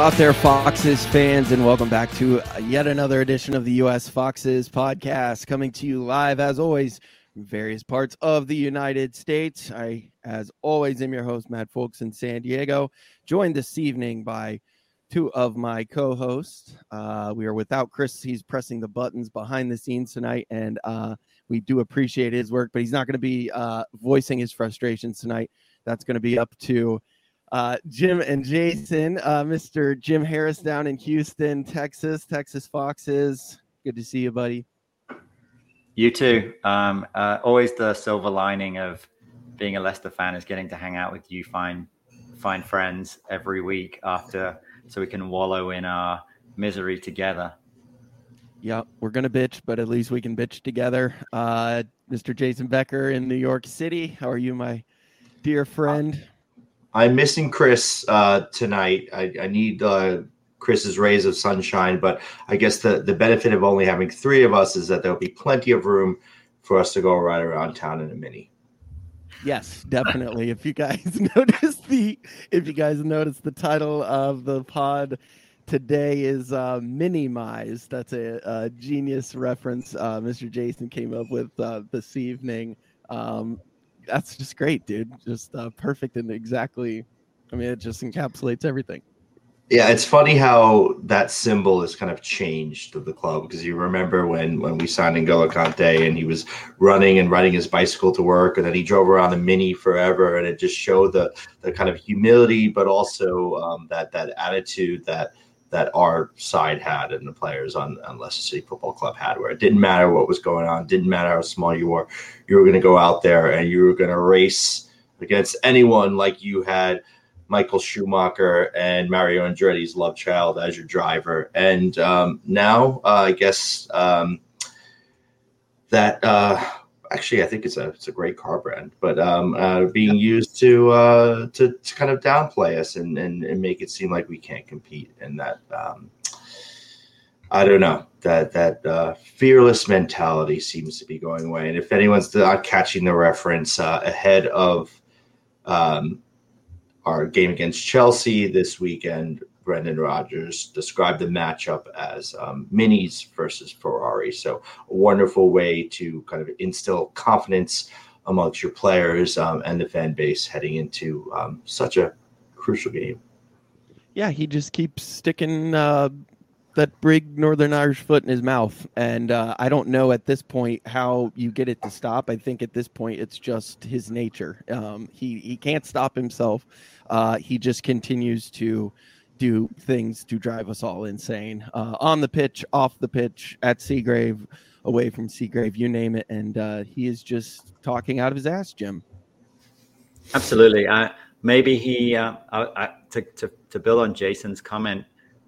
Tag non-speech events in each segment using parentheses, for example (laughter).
Out there, Foxes fans, and welcome back to yet another edition of the U.S. Foxes podcast, coming to you live as always from various parts of the United States. I, as always, am your host, Matt Folks in San Diego, joined this evening by two of my co-hosts. Uh, we are without Chris; he's pressing the buttons behind the scenes tonight, and uh, we do appreciate his work, but he's not going to be uh, voicing his frustrations tonight. That's going to be up to uh, Jim and Jason, uh, Mr. Jim Harris down in Houston, Texas, Texas Foxes. Good to see you, buddy. You too. Um, uh, always the silver lining of being a Leicester fan is getting to hang out with you, fine, fine friends every week after, so we can wallow in our misery together. Yeah, we're gonna bitch, but at least we can bitch together. Uh, Mr. Jason Becker in New York City. How are you, my dear friend? I'm missing Chris uh, tonight. I, I need uh, Chris's rays of sunshine, but I guess the, the benefit of only having three of us is that there'll be plenty of room for us to go right around town in a mini. Yes, definitely. if you guys (laughs) notice the if you guys notice the title of the pod today is uh, minimize. That's a, a genius reference uh, Mr. Jason came up with uh, this evening. Um, that's just great, dude. Just uh, perfect and exactly. I mean, it just encapsulates everything. Yeah, it's funny how that symbol has kind of changed the club because you remember when when we signed N'Golo Kante and he was running and riding his bicycle to work, and then he drove around a mini forever, and it just showed the the kind of humility, but also um, that that attitude that that our side had and the players on, on Leicester City Football Club had, where it didn't matter what was going on, didn't matter how small you were, you were going to go out there and you were going to race against anyone like you had Michael Schumacher and Mario Andretti's love child as your driver. And um, now, uh, I guess um, that uh, actually, I think it's a it's a great car brand, but um, uh, being used to, uh, to to kind of downplay us and, and and make it seem like we can't compete, and that um, I don't know that that uh, fearless mentality seems to be going away. And if anyone's not catching the reference uh, ahead of um, our game against Chelsea this weekend, Brendan Rodgers described the matchup as um, minis versus Ferrari. So, a wonderful way to kind of instill confidence amongst your players um, and the fan base heading into um, such a crucial game. Yeah, he just keeps sticking uh, that big Northern Irish foot in his mouth, and uh, I don't know at this point how you get it to stop. I think at this point it's just his nature. Um, he he can't stop himself. Uh, he just continues to do things to drive us all insane uh, on the pitch, off the pitch, at Seagrave, away from Seagrave, you name it. And uh, he is just talking out of his ass, Jim. Absolutely. I, maybe he, uh, I, to, to, to build on Jason's comment,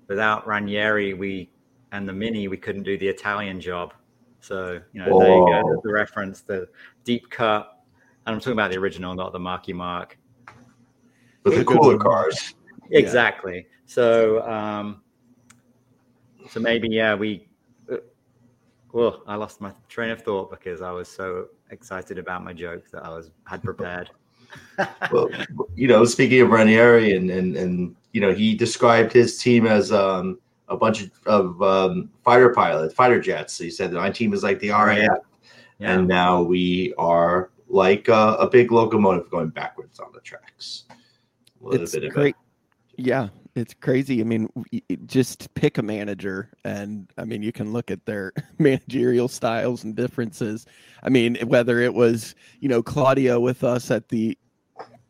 without Ranieri, we and the Mini, we couldn't do the Italian job. So, you know, Whoa. there you go. The reference, the deep cut. And I'm talking about the original, not the Marky Mark. But the cooler cars. Exactly. So, um, so maybe yeah, we. Uh, well, I lost my train of thought because I was so excited about my joke that I was had prepared. (laughs) well, you know, speaking of Ranieri, and and and you know, he described his team as um, a bunch of, of um, fighter pilots, fighter jets. He said that my team is like the RAF, yeah. and now we are like a, a, big locomotive going backwards on the tracks. A little it's bit of great. Yeah, it's crazy. I mean, just pick a manager, and I mean, you can look at their (laughs) managerial styles and differences. I mean, whether it was you know Claudio with us at the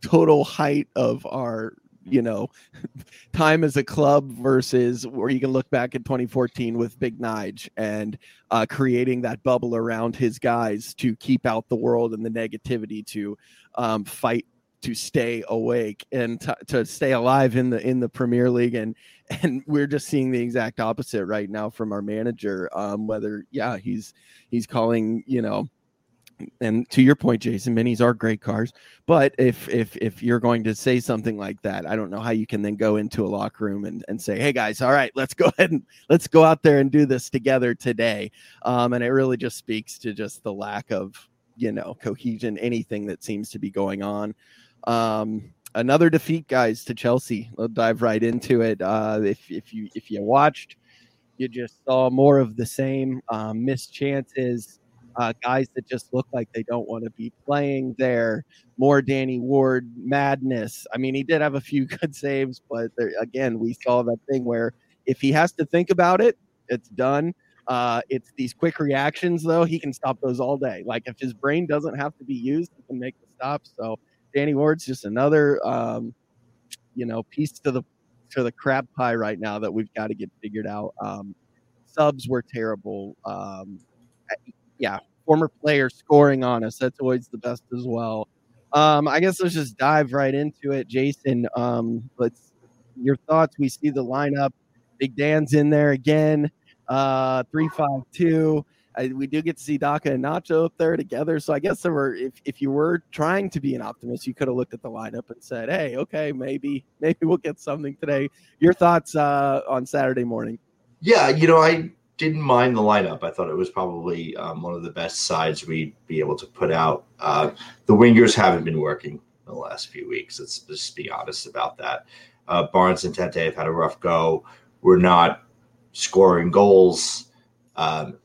total height of our you know (laughs) time as a club versus where you can look back at 2014 with Big Nige and uh, creating that bubble around his guys to keep out the world and the negativity to um, fight to stay awake and t- to stay alive in the in the Premier League and (laughs) and we're just seeing the exact opposite right now from our manager um whether yeah he's he's calling you know and to your point Jason minis are great cars but if if if you're going to say something like that I don't know how you can then go into a locker room and and say hey guys all right let's go (laughs) ahead and let's go out there and do this together today. Um and it really just speaks to just the lack of you know cohesion anything that seems to be going on um, another defeat, guys, to Chelsea. We'll dive right into it. Uh, if if you if you watched, you just saw more of the same um, missed chances. Uh, guys that just look like they don't want to be playing there. More Danny Ward madness. I mean, he did have a few (laughs) good saves, but there, again, we saw that thing where if he has to think about it, it's done. Uh, it's these quick reactions, though. He can stop those all day. Like if his brain doesn't have to be used, he can make the stops. So Danny Ward's just another, um, you know, piece to the to the crab pie right now that we've got to get figured out. Um, subs were terrible. Um, yeah, former players scoring on us. That's always the best as well. Um, I guess let's just dive right into it, Jason. Um, let's your thoughts. We see the lineup. Big Dan's in there again. Uh, three five two. I, we do get to see Daka and Nacho up there together. So I guess there were, if, if you were trying to be an optimist, you could have looked at the lineup and said, "Hey, okay, maybe (laughs) maybe we'll get something today." Your thoughts uh, on Saturday morning? Yeah, you know, I didn't mind the lineup. I thought it was probably um, one of the best sides we'd be able to put out. Uh, the wingers haven't been working the last few weeks. Let's just be honest about that. Uh, Barnes and Tete have had a rough go. We're not scoring goals. Um,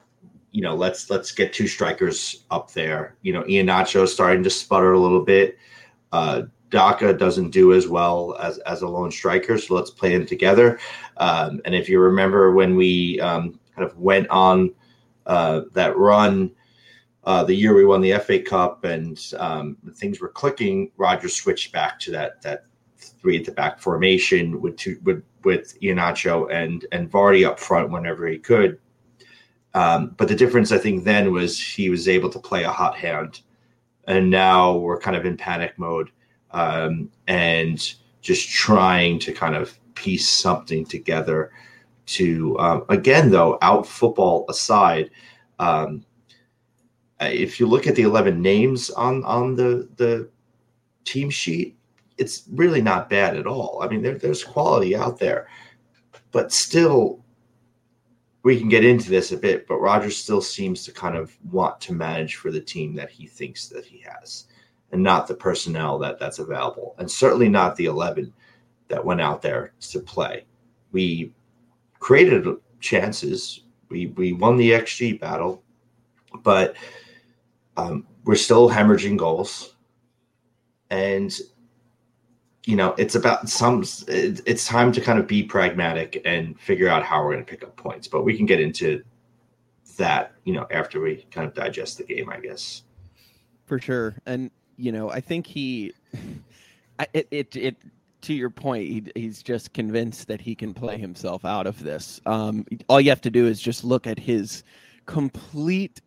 you know, let's let's get two strikers up there. You know, Iheanacho is starting to sputter a little bit. Uh, Daka doesn't do as well as as a lone striker, so let's play them together. Um, and if you remember when we um, kind of went on uh, that run uh, the year we won the FA Cup and um, things were clicking, Roger switched back to that that three at the back formation with two with with Iheanacho and and Vardy up front whenever he could. Um, but the difference, I think, then was he was able to play a hot hand, and now we're kind of in panic mode um, and just trying to kind of piece something together. To um, again, though, out football aside, um, if you look at the eleven names on on the the team sheet, it's really not bad at all. I mean, there, there's quality out there, but still, we can get into this a bit, but Rodgers still seems to kind of want to manage for the team that he thinks that he has, and not the personnel that that's available, and certainly not the eleven that went out there to play. We created chances. We we won the XG battle, but um, we're still hemorrhaging goals, and you know, it's about some. It's time to kind of be pragmatic and figure out how we're going to pick up points. But we can get into that, you know, after we kind of digest the game, I guess. For sure, and you know, I think he, (laughs) it, it, it to your point, he, he's just convinced that he can play himself out of this. Um, all you have to do is just look at his complete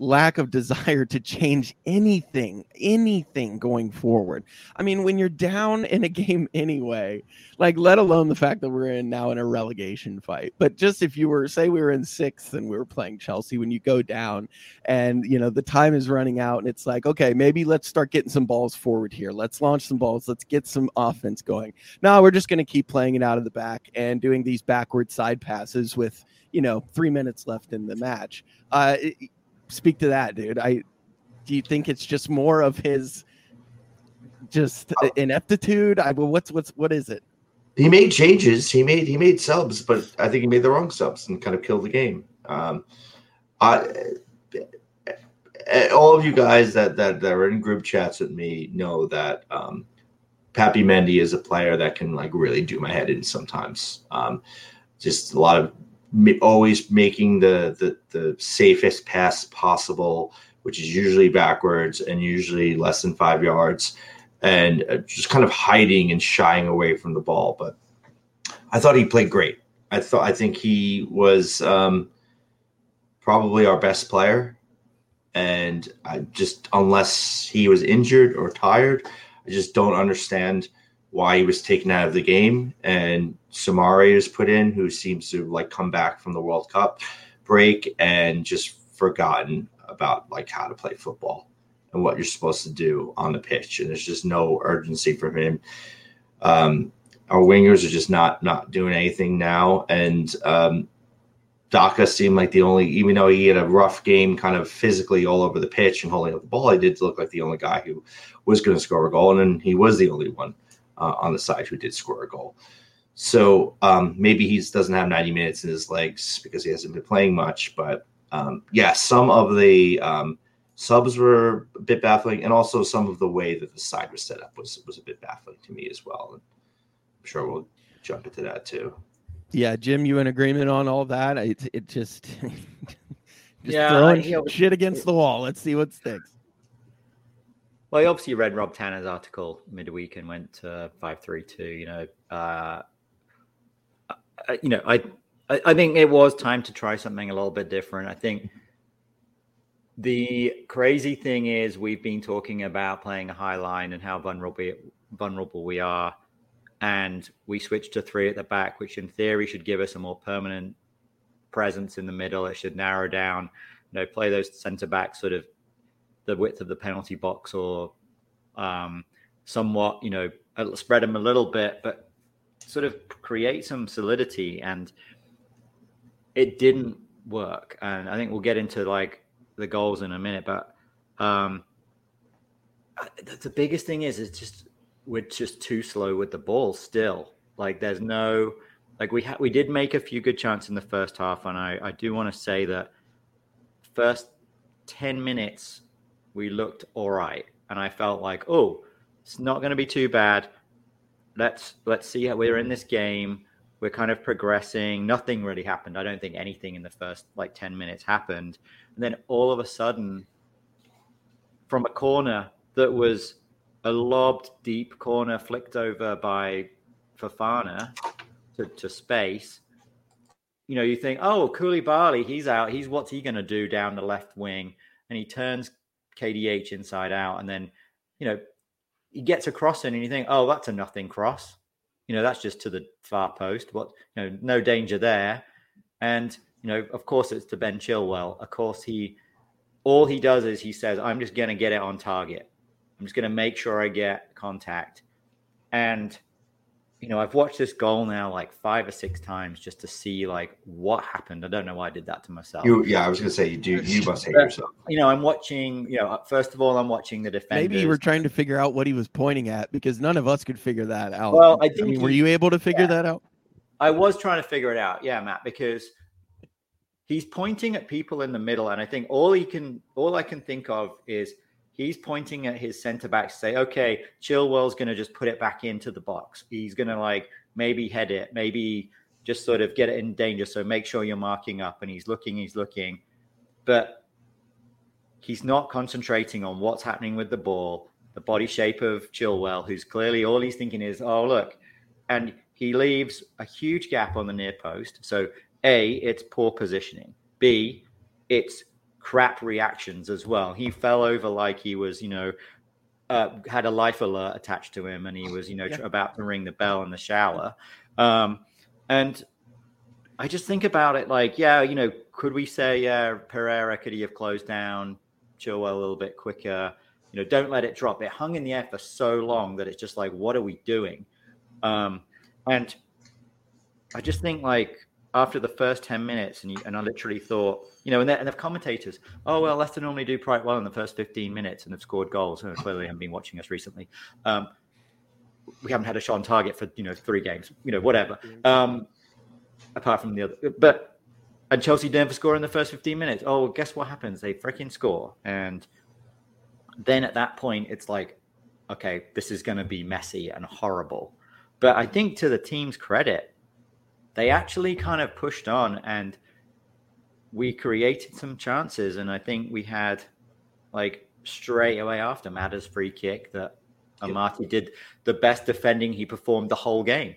lack of desire to change anything, anything going forward. I mean, when you're down in a game (laughs) anyway, like let alone the fact that we're in now in a relegation fight. But just if you were say we were in sixth and we were playing Chelsea, when you go down and you know the time is running out and it's like, okay, maybe let's start getting some balls forward here. Let's launch some balls. Let's get some offense going. No, we're just going to keep playing it out of the back and doing these backward side passes with you know three minutes left in the match. Uh, speak to that, dude. I do you think it's just more of his just ineptitude? I well, what's what's what is it? He made changes. He made he made subs, but I think he made the wrong subs and kind of killed the game. Um, I all of you guys that, that that are in group chats with me know that um, Papi Mendy is a player that can like really do my head in sometimes. Um, just a lot of always making the, the the safest pass possible, which is usually backwards and usually less than five yards, and uh, just kind of hiding and shying away from the ball. But I thought he played great. I thought I think he was um, probably our best player, and I just unless he was injured or tired, I just don't understand why he was taken out of the game and Soumaré is put in, who seems to like come back from the World Cup break and just forgotten about like how to play football and what you're supposed to do on the pitch. And there's just no urgency from him. Um, our wingers are just not not doing anything now, and um, Daka seemed like the only, even though he had a rough game, kind of physically all over the pitch and holding up the ball, he did look like the only guy who was going to score a goal, and then he was the only one uh, on the side who did score a goal. So um, maybe he doesn't have 90 minutes in his legs because he hasn't been playing much. But um, yeah, some of the um, subs were a bit baffling, and also some of the way that the side was set up was was a bit baffling to me as well. And I'm sure we'll jump into that too. Yeah, Jim, you in agreement on all that? It, it just, (laughs) just Yeah, throwing he- shit against the wall. Let's see what sticks. Well, he obviously read Rob Tanner's article midweek and went to five three two. You know, uh, uh, you know, I, I think it was time to try something a little bit different. I think the crazy thing is we've been talking about playing a high line and how vulnerable vulnerable we are, and we switched to three at the back, which in theory should give us a more permanent presence in the middle. It should narrow down, you know, play those centre backs sort of the width of the penalty box or um, somewhat, you know, spread them a little bit, but sort of create some solidity. And it didn't work. And I think we'll get into like the goals in a minute, but um, the, biggest thing is, is just we're just too slow with the ball still. Like there's no, like we had, we did make a few good chances in the first half. And I, I do want to say that first 10 minutes we looked all right. And i felt like oh it's not going to be too bad. Let's let's see how we're in this game. We're kind of progressing. Nothing really happened. I don't think anything in the first like 10 minutes happened. And then all of a sudden from a corner that was a lobbed deep corner flicked over by Fofana to, to space you know you think oh Koulibaly he's out. He's what's he going to do down the left wing? And he turns KDH inside out, and then you know he gets a cross in, and you think, oh, that's a nothing cross. You know, that's just to the far post. What you know, no danger there. And you know, of course, it's to Ben Chilwell. Of course, he all he does is he says, I'm just going to get it on target. I'm just going to make sure I get contact. And you know, I've watched this goal now like five or six times just to see like what happened. I don't know why I did that to myself You, yeah, I was gonna say you do. You must hate yourself. you know, I'm watching, you know, first of all, I'm watching the defenders. Maybe you were trying to figure out what he was pointing at because none of us could figure that out. Well, I think mean, were you able to figure yeah. that out? I was trying to figure it out. Yeah, Matt, because he's pointing at people in the middle. And I think all he can, all I can think of is he's pointing at his center back to say, okay, Chilwell's going to just put it back into the box. He's going to like maybe head it, maybe just sort of get it in danger. So make sure you're marking up. And he's looking, he's looking. But he's not concentrating on what's happening with the ball, the body shape of Chilwell, who's clearly all he's thinking is, oh, look. And he leaves a huge gap on the near post. So, A, it's poor positioning. B, it's crap reactions as well. He fell over like he was, you know, uh, had a life alert attached to him and he was, you know, Yeah. tr- about to ring the bell in the shower. Um, and I just think about it like, yeah, you know, could we say, yeah, Pereira, could he have closed down Chilwell a little bit quicker? You know, don't let it drop. It hung in the air for so long that it's just like, what are we doing? Um, and I just think like after the first 10 minutes, and, you, and I literally thought, you know, and, the, and the commentators, oh, well, Leicester normally do quite well in the first 15 minutes and have scored goals. Oh, clearly, haven't been watching us recently. Um, we haven't had a shot on target for, you know, three games, you know, whatever. Um, apart from the other, but and Chelsea didn't score in the first 15 minutes. Oh, guess what happens? They freaking score. And then at that point, it's like, okay, this is going to be messy and horrible. But I think to the team's credit, they actually kind of pushed on and we created some chances. And I think we had like straight away after Matter's free kick that Yep. Amartey did the best defending he performed the whole game.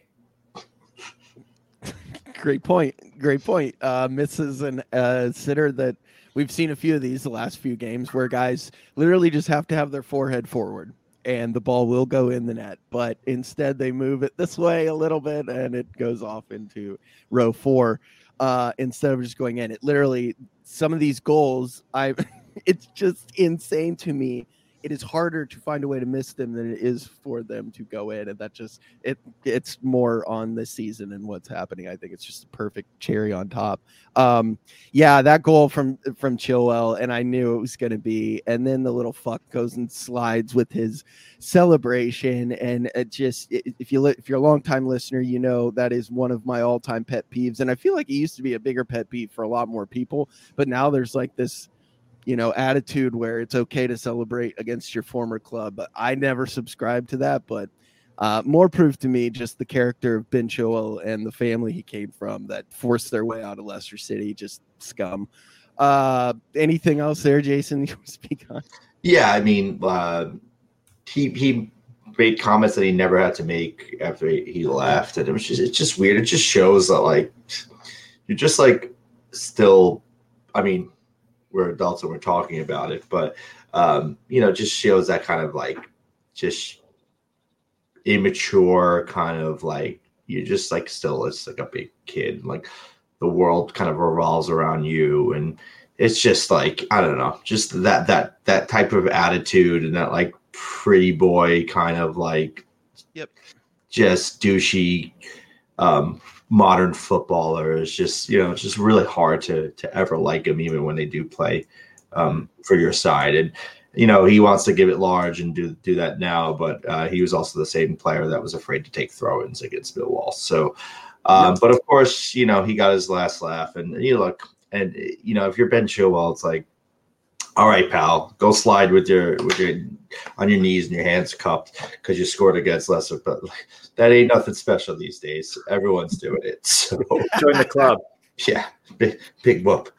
(laughs) Great point. Great point. Uh, misses an uh, sitter that we've seen a few of these the last few games where guys literally just have to have their forehead forward and the ball will go in the net. But instead, they move it this way a little bit and it goes off into row four uh, instead of just going in. It literally, some of these goals, I, (laughs) it's just insane to me it is harder to find a way to miss them than it is for them to go in, and that just it it's more on the season and what's happening. I think it's just a perfect cherry on top. Um, yeah, that goal from from Chilwell, and I knew it was going to be, and then the little fuck goes and slides with his celebration, and it just if you if you're a long time listener, you know that is one of my all time pet peeves, and I feel like it used to be a bigger pet peeve for a lot more people, but now there's like this you know attitude where it's okay to celebrate against your former club. But I never subscribed to that. But uh, more proof to me just the character of Ben Chilwell and the family he came from that forced their way out of Leicester City. Just scum. Uh, anything else there, Jason? (laughs) You speak on? Yeah, I mean, uh, he he made comments that he never had to make after he left, and it was just it's just weird. It just shows that like you're just like still. I mean, we're adults and we're talking about it, but um, you know, just shows that kind of like just immature kind of like you're just like still it's like a big kid like the world kind of revolves around you and it's just like i don't know just that that that type of attitude and that like pretty boy kind of like yep. just douchey um modern footballer is just you know it's just really hard to to ever like him even when they do play um, for your side. And you know he wants to give it large and do do that now but uh, he was also the same player that was afraid to take throw-ins against Bill Millwall so um, but of course you know he got his last laugh and you look and you know if you're Ben Chilwell it's like all right, pal, go slide with your with your on your knees and your hands cupped because you scored against Leicester. But like, (laughs) that ain't nothing special these days. Everyone's doing it. (laughs) So join the club. (laughs) Yeah, big big whoop.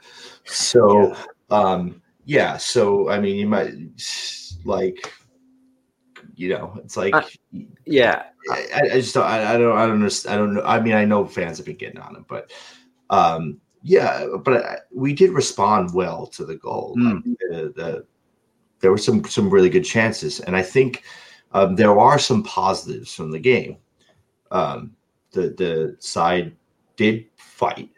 So yeah. um yeah, so I mean you might like you know, it's like uh, yeah. I, I, just don't I, I don't I don't understand I don't know. I mean I know fans have been getting on him, but um yeah, but we did respond well to the goal. Mm. the, the, there were some some really good chances, and I think um, there are some positives from the game. Um, the the side did fight.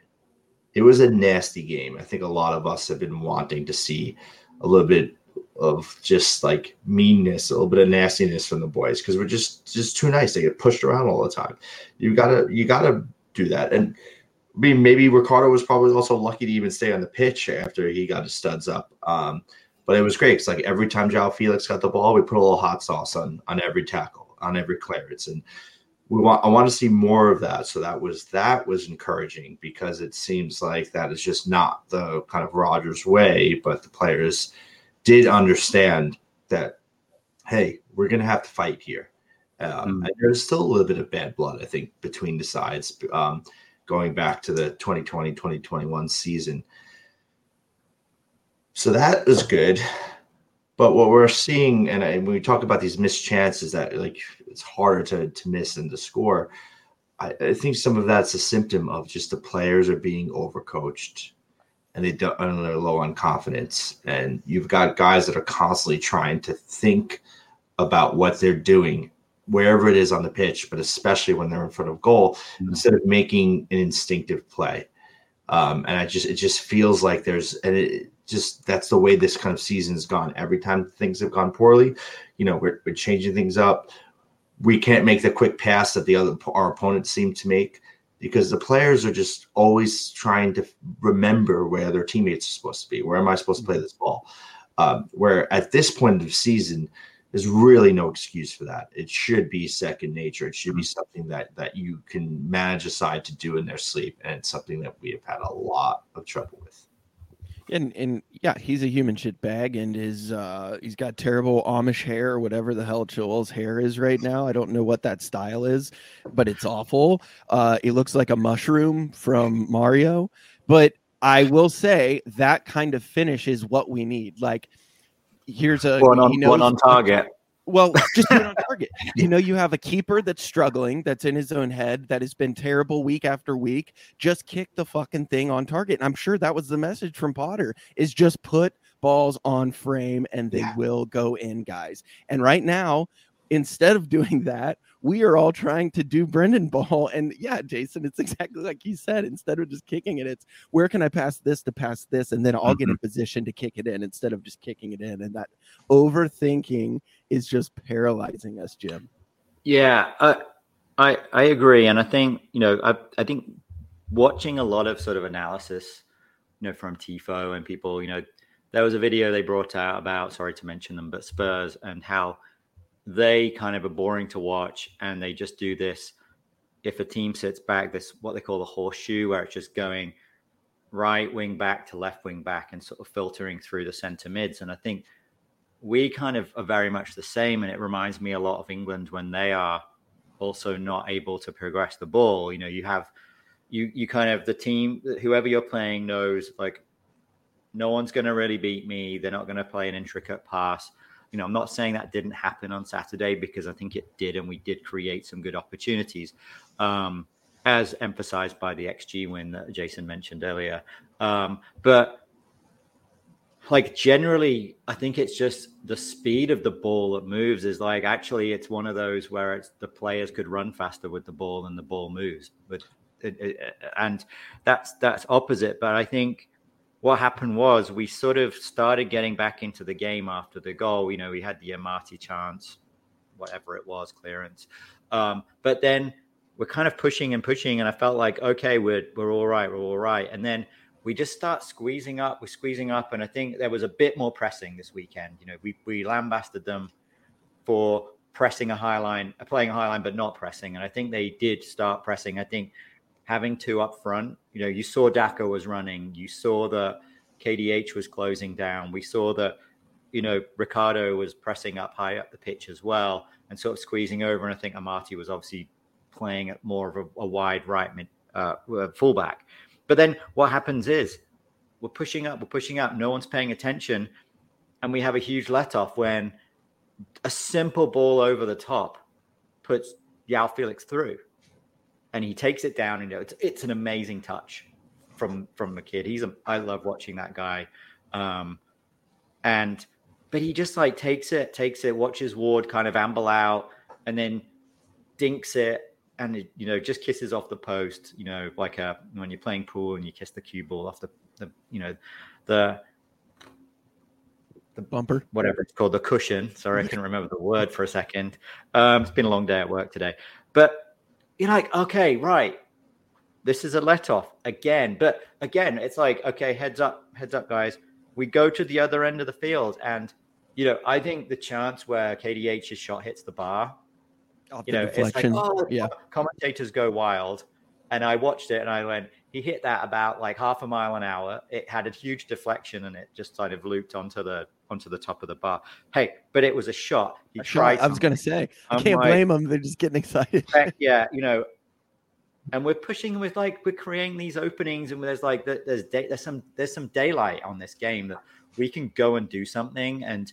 It was a nasty game. I think a lot of us have been wanting to see a little bit of just like meanness, a little bit of nastiness from the boys because we're just just too nice. They get pushed around all the time. You gotta you gotta do that and I mean, maybe Ricardo was probably also lucky to even stay on the pitch after he got his studs up. Um, but it was great because like every time João Felix got the ball, we put a little hot sauce on on every tackle, on every clearance, and we want I want to see more of that. So that was that was encouraging because it seems like that is just not the kind of Rodgers way, but the players did understand that hey, we're gonna have to fight here. Um, mm. There's still a little bit of bad blood, I think, between the sides. Um, going back to the 2020 2021 season. So that is good. But what we're seeing, and, when we talk about these missed chances that like it's harder to, to miss than to score, I, I think some of that's a symptom of just the players are being overcoached and they don't and they're low on confidence. And you've got guys that are constantly trying to think about what they're doing wherever it is on the pitch, but especially when they're in front of goal, mm-hmm. instead of making an instinctive play. Um, and I just it just feels like there's and it just that's the way this kind of season has gone. Every time things have gone poorly, you know, we're, we're changing things up. We can't make the quick pass that the other our opponents seem to make because the players are just always trying to remember where their teammates are supposed to be. Where am I supposed to play this ball? Um, where at this point of the season, there's really no excuse for that. It should be second nature. It should be mm-hmm. something that that you can manage aside to do in their sleep, and it's something that we have had a lot of trouble with. And and yeah, he's a human shit bag, and his uh, he's got terrible Amish hair or whatever the hell Joel's hair is right now. I don't know what that style is, but it's awful. Uh, it looks like a mushroom from Mario. But I will say that kind of finish is what we need. Like here's a one on, knows, one on target. Well, just on (laughs) target. You know, you have a keeper that's struggling, that's in his own head, that has been terrible week after week. Just kick the fucking thing on target. And I'm sure that was the message from Potter is just put balls on frame and they yeah. will go in, guys. And right now, instead of doing that, we are all trying to do Brendan ball. (laughs) And yeah, Jason, it's exactly like you said. Instead of just kicking it, it's where can I pass this to pass this, and then I'll mm-hmm. get in mm-hmm. position to kick it in instead of just kicking it in. And that overthinking is just paralyzing us, Jim. Yeah, uh, I I agree, and I think you know I I think watching a lot of sort of analysis, you know, from Tifo and people, you know, there was a video they brought out about sorry to mention them, but Spurs and how they kind of are boring to watch and they just do this. If a team sits back this what they call the horseshoe where it's just going right wing back to left wing back and sort of filtering through the center mids. And i think we kind of are very much the same and it reminds me a lot of england when they are also not able to progress the ball. You know you have you you kind of the team whoever you're playing knows like no one's going to really beat me. They're not going to play an intricate pass you know, I'm not saying that didn't happen on Saturday because I think it did, and we did create some good opportunities, um, as emphasized by the XG win that Jason mentioned earlier. Um, but like generally, I think it's just the speed of the ball that moves is like actually it's one of those where it's the players could run faster with the ball and the ball moves, but and that's that's opposite. But I think what happened was we sort of started getting back into the game after the goal. You know, we had the Amartey chance, whatever it was, clearance. Um, but then we're kind of pushing and pushing, and I felt like, okay, we're we're all right, we're all right. And then we just start squeezing up, we're squeezing up, and I think there was a bit more pressing this weekend. You know, we we lambasted them for pressing a high line, playing a high line, but not pressing. And I think they did start pressing. I think having two up front. You know, you saw Daka was running, you saw that KDH was closing down, we saw that, you know, Ricardo was pressing up high up the pitch as well and sort of squeezing over. And I think Amartey was obviously playing at more of a, a wide right mid uh, uh, fullback. But then what happens is we're pushing up, we're pushing up, no one's paying attention, and we have a huge let off when a simple ball over the top puts Joao Felix through and he takes it down. You know, it's it's an amazing touch from from the kid. He's a, I love watching that guy, um, and but he just like takes it, takes it, watches Ward kind of amble out, and then dinks it, and it, you know just kisses off the post. You know, like a when you're playing pool and you kiss the cue ball off the, the you know the the bumper, whatever it's called, the cushion. Sorry, I can remember the word for a second. Um, it's been a long day at work today, but you're like, okay, right. This is a let off again. But again, it's like, okay, heads up, heads up, guys. We go to the other end of the field. And, you know, I think the chance where KDH's shot hits the bar, Off you know, deflection. it's like, oh, yeah. commentators go wild. And I watched it and I went, he hit that about like half a mile an hour. It had a huge deflection and it just kind of looped onto the onto the top of the bar. Hey, but it was a shot. He tried. I was going to say, I can't like, blame them. They're just getting excited. (laughs) yeah, you know, and we're pushing with like we're creating these openings, and there's like there's day, there's some there's some daylight on this game that we can go and do something. And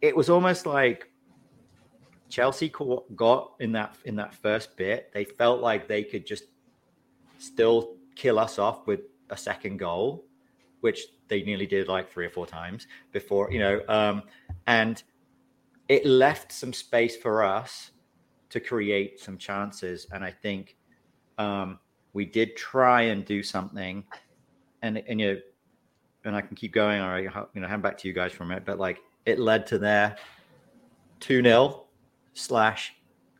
it was almost like Chelsea got in that in that first bit. They felt like they could just still kill us off with a second goal, which they nearly did like three or four times before, you know, um, and it left some space for us to create some chances. And I think um, we did try and do something, and and you know, and I can keep going. All right, you know, hand back to you guys for a minute, but like it led to their two 0 slash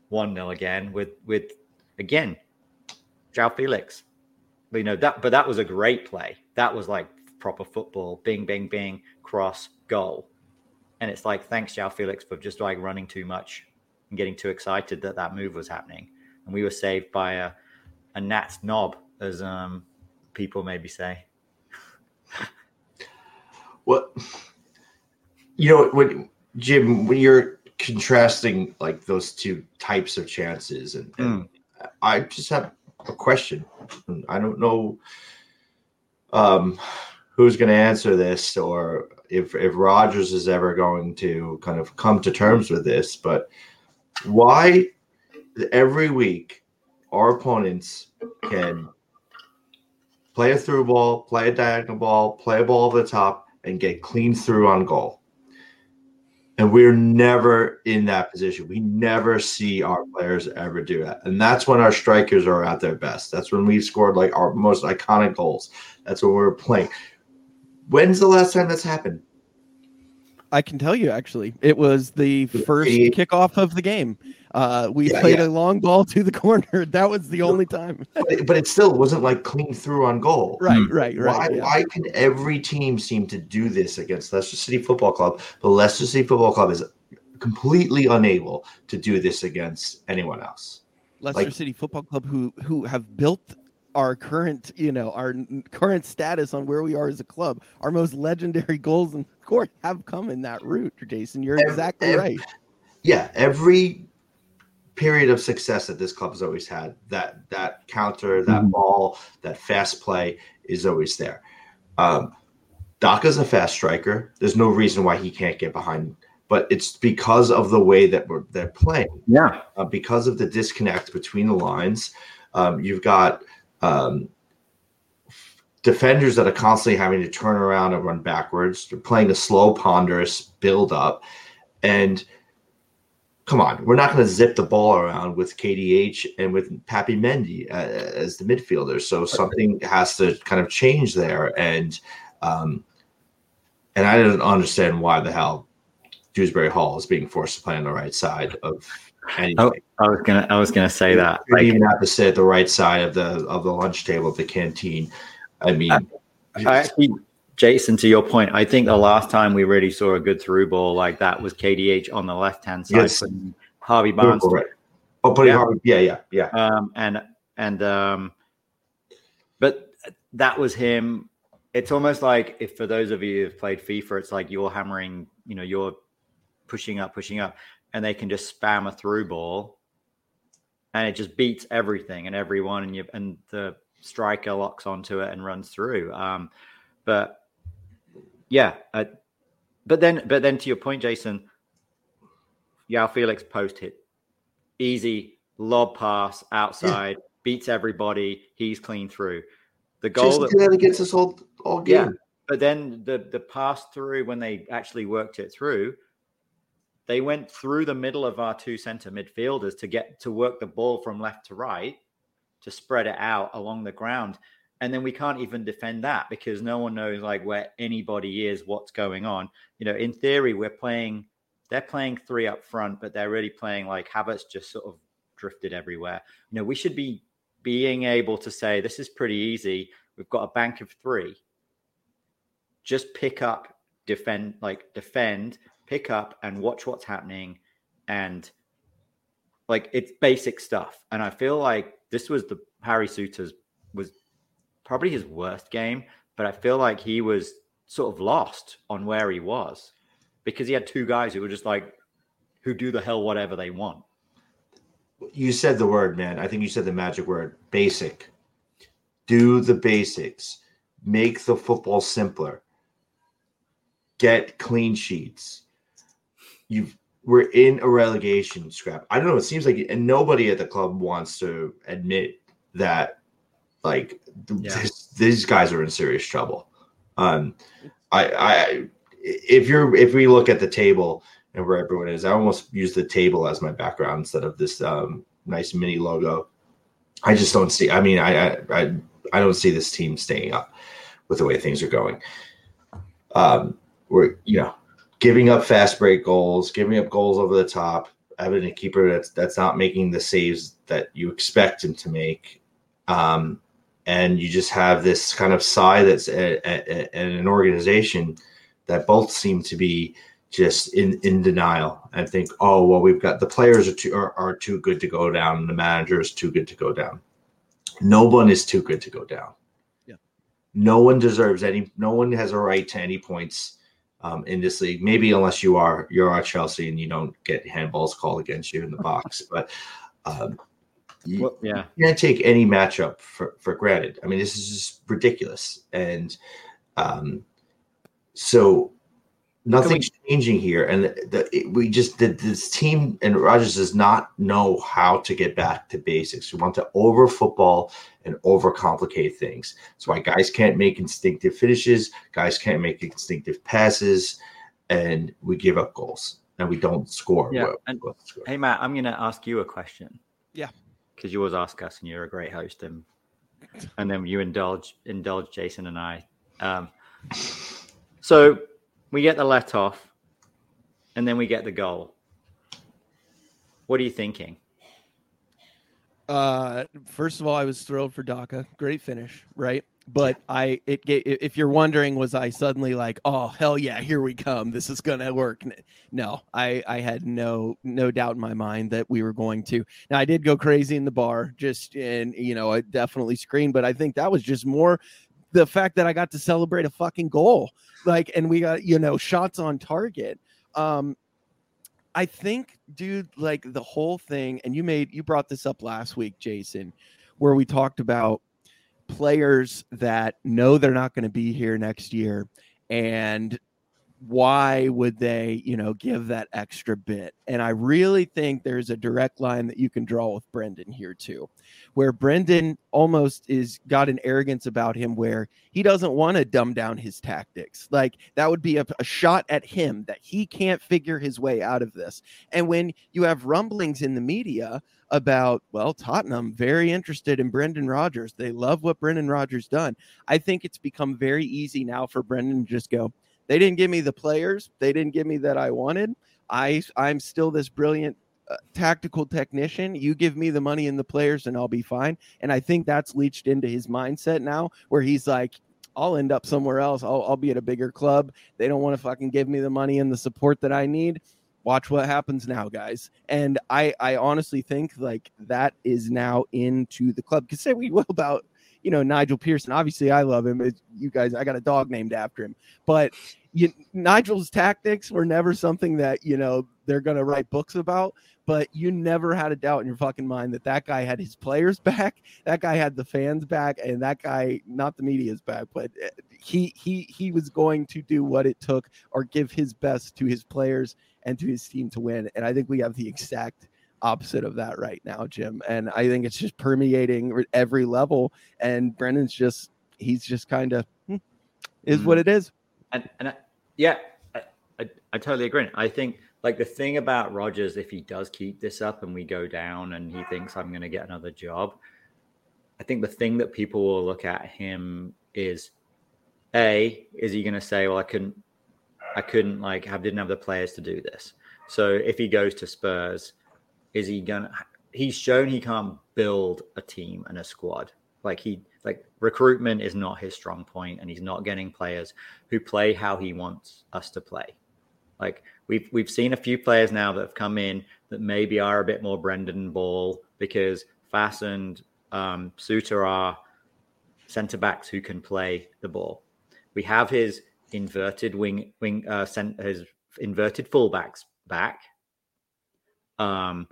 one 0 again with with again, Joao Felix. You know that, but that was a great play. That was like proper football, bing, bing, bing, cross, goal. And it's like, thanks, Joao Felix, for just like running too much and getting too excited that that move was happening. And we were saved by a, a gnat's knob, as um, people maybe say. (laughs) what, you know, when Jim, when you're contrasting like those two types of chances, and, and mm. I just have a question. I don't know. Um, who's going to answer this or if if Rodgers is ever going to kind of come to terms with this. But why every week our opponents can play a through ball, play a diagonal ball, play a ball over the top, and get clean through on goal. And we're never in that position. We never see our players ever do that. And that's when our strikers are at their best. That's when we've scored like our most iconic goals. That's when we're playing. When's the last time that's happened? I can tell you actually, it was the first kickoff of the game. Uh, we yeah, played yeah. a long ball to the (laughs) corner. That was the only time. but, it, but, it, still wasn't like clean through on goal. Right, mm. right, right. Why, yeah. why can every team seem to do this against Leicester City Football Club? But Leicester City Football Club is completely unable to do this against anyone else. Leicester like, City Football Club, who who have built our current, you know, our current status on where we are as a club. Our most legendary (laughs) goals and scores have come in that route, Jason. You're every, exactly every, right. Yeah, every period of success that this club has always had, that that counter, that mm-hmm. ball, that fast play is always there. Um, Daka's a fast striker. There's no reason why he can't get behind, but it's because of the way that we're they're playing. Yeah, uh, because of the disconnect between the lines. Um, you've got um, defenders that are constantly having to turn around and run backwards. They're playing a slow, ponderous build up. And come on, we're not going to zip the ball around with KDH and with Papi Mendy uh, as the midfielder. So something has to kind of change there. And um, and I don't understand why the hell Dewsbury Hall is being forced to play on the right side of Oh, I was gonna I was gonna say that. You like, even have to sit at the right side of the of the lunch table at the canteen. I mean, I, I actually, Jason, to your point, I think the last time we really saw a good through ball like that was KDH on the left hand side, yes. Harvey Barnes. Right. Oh, putting yeah. Harvey, yeah, yeah, yeah. Um, and and um, but that was him. It's almost like if for those of you who've played FIFA, it's like you're hammering, you know, you're pushing up, pushing up, and they can just spam a through ball, and it just beats everything and everyone, and you and the striker locks onto it and runs through. Um, but yeah, uh, but then but then to your point, Jason, yeah, Felix post hit, easy lob pass outside, yeah. beats everybody. He's clean through. The goal Just that, gets us all all game. Yeah, but then the the pass through when they actually worked it through, they went through the middle of our two center midfielders to get to work the ball from left to right to spread it out along the ground. And then we can't even defend that because no one knows like where anybody is, what's going on. You know, in theory, we're playing, they're playing three up front, but they're really playing like Havertz just sort of drifted everywhere. You know, we should be being able to say, this is pretty easy. We've got a bank of three. Just pick up, defend, like defend, pick up and watch what's happening. And like it's basic stuff. And I feel like this was the Harry Souttar's was probably his worst game, but I feel like he was sort of lost on where he was because he had two guys who were just like who do the hell whatever they want. You said the word, man. I think you said the magic word, basic. Do the basics. Make the football simpler. Get clean sheets. You've we're in a relegation scrap. I don't know. It seems like, and nobody at the club wants to admit that, like, yeah. this, these guys are in serious trouble. Um, I, I, if you're, if we look at the table and where everyone is, I almost use the table as my background instead of this um, nice mini logo. I just don't see. I mean, I, I, I don't see this team staying up with the way things are going. Um, we're, you know, giving up fast break goals, giving up goals over the top, having a keeper that's that's not making the saves that you expect him to make. Um, and you just have this kind of side that's a, a, a, an organization that both seem to be just in, in denial and think, oh well, we've got the players are too are, are too good to go down, the manager is too good to go down. No one is too good to go down. Yeah. No one deserves any. No one has a right to any points um, in this league. Maybe unless you are you're at Chelsea and you don't get handballs called against you in the (laughs) box, but um, you, well, yeah, you can't take any matchup for for granted. I mean, this is just ridiculous, and um, so nothing's we, changing here. And the, the, we just did this team and Rodgers does not know how to get back to basics. We want to over football and overcomplicate things. That's why guys can't make instinctive finishes, guys can't make instinctive passes, and we give up goals. and we don't score. Yeah. and, score. Hey Matt, I'm going to ask you a question. Yeah. Because you always ask us, and you're a great host, and and then you indulge indulge Jason and I. Um, so we get the let off, and then we get the goal. What are you thinking? Uh, first of all, I was thrilled for Daka. Great finish, right? But I, it, if you're wondering, was I suddenly like, oh hell yeah, here we come, this is gonna work? No, I, I had no, no doubt in my mind that we were going to. Now I did go crazy in the bar, just and you know, I definitely screamed, but I think that was just more the fact that I got to celebrate a fucking goal, like, and we got you know shots on target. Um, I think, dude, like the whole thing, and you made you brought this up last week, Jason, where we talked about players that know they're not going to be here next year and why would they, you know, give that extra bit? And I really think there's a direct line that you can draw with Brendan here too, where Brendan almost is got an arrogance about him where he doesn't want to dumb down his tactics. Like that would be a, a shot at him that he can't figure his way out of this. And when you have rumblings in the media about, well, Tottenham very interested in Brendan Rodgers. They love what Brendan Rodgers done. I think it's become very easy now for Brendan to just go, they didn't give me the players. They didn't give me that I wanted. I I'm still this brilliant uh, tactical technician. You give me the money and the players, and I'll be fine. And I think that's leached into his mindset now, where he's like, I'll end up somewhere else. I'll, I'll be at a bigger club. They don't want to fucking give me the money and the support that I need. Watch what happens now, guys. And I, I honestly think like that is now into the club. Because say we will about you know Nigel Pearson. Obviously, I love him. It's, you guys, I got a dog named after him. But you, Nigel's tactics were never something that you know they're going to write books about. But you never had a doubt in your fucking mind that that guy had his players (laughs) back, that guy had the fans back, and that guy, not the media's back, but uh, he he he was going to do what it took or give his best to his players and to his team to win. And I think we have the exact opposite of that right now, Jim. And I think it's just permeating every level. And Brendan's just he's just kind of hmm, is mm. what it is. And and I, yeah, I, I, I totally agree. I think like the thing about Rodgers, if he does keep this up and we go down and he thinks I'm going to get another job, I think the thing that people will look at him is a is he going to say, well, I couldn't, I couldn't like have didn't have the players to do this. So if he goes to Spurs, is he gonna? He's shown he can't build a team and a squad. Like he recruitment is not his strong point, and he's not getting players who play how he wants us to play. Like we've we've seen a few players now that have come in that maybe are a bit more Brendan Ball because fastened um, Souttar are centre backs who can play the ball. We have his inverted wing wing uh, cent- his inverted fullbacks back. Um,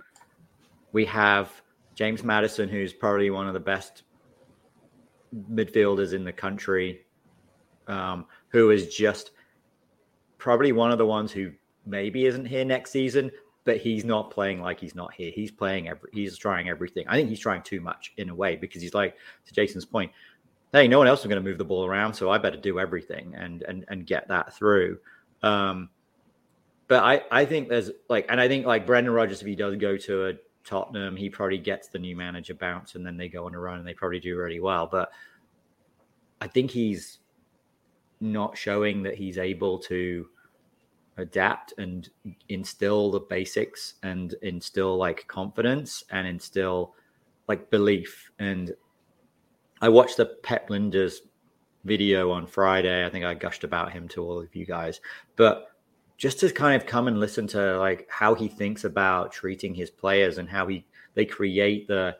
we have James Maddison, who's probably one of the best midfielders in the country, um, who is just probably one of the ones who maybe isn't here next season, but he's not playing like he's not here. He's playing every, he's trying everything. I think he's trying too much in a way because he's like to Jason's point. Hey, no one else is going to move the ball around, so I better do everything and and and get that through. Um, but I I think there's like, and I think like Brendan Rodgers, if he does go to a Tottenham, he probably gets the new manager bounce and then they go on a run and they probably do really well. But I think he's not showing that he's able to adapt and instill the basics and instill like confidence and instill like belief. And I watched the Pep Lijnders video on Friday. I think I gushed about him to all of you guys. But just to kind of come and listen to like how he thinks about treating his players and how he they create the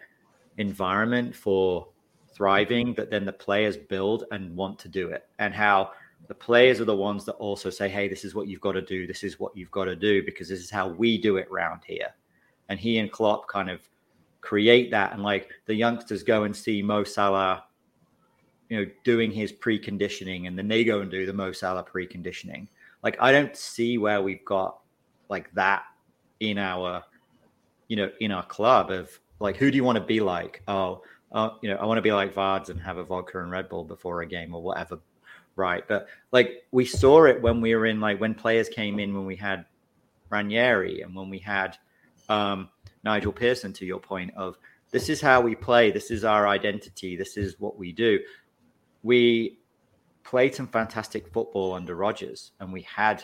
environment for thriving that then the players build and want to do it. And how the players are the ones that also say hey this is what you've got to do. This is what you've got to do because this is how we do it around here. And he and Klopp kind of create that. And like the youngsters go and see Mo Salah you know doing his preconditioning and then they go and do the Mo Salah preconditioning like I don't see where we've got like that in our, you know, in our club of like who do you want to be like? Oh, uh, you know, I want to be like Vards and have a vodka and Red Bull before a game or whatever. Right. But like we saw it when we were in like when players came in when we had Ranieri and when we had um, Nigel Pearson, to your point of this is how we play, this is our identity, this is what we do. We played some fantastic football under Rodgers, and we had,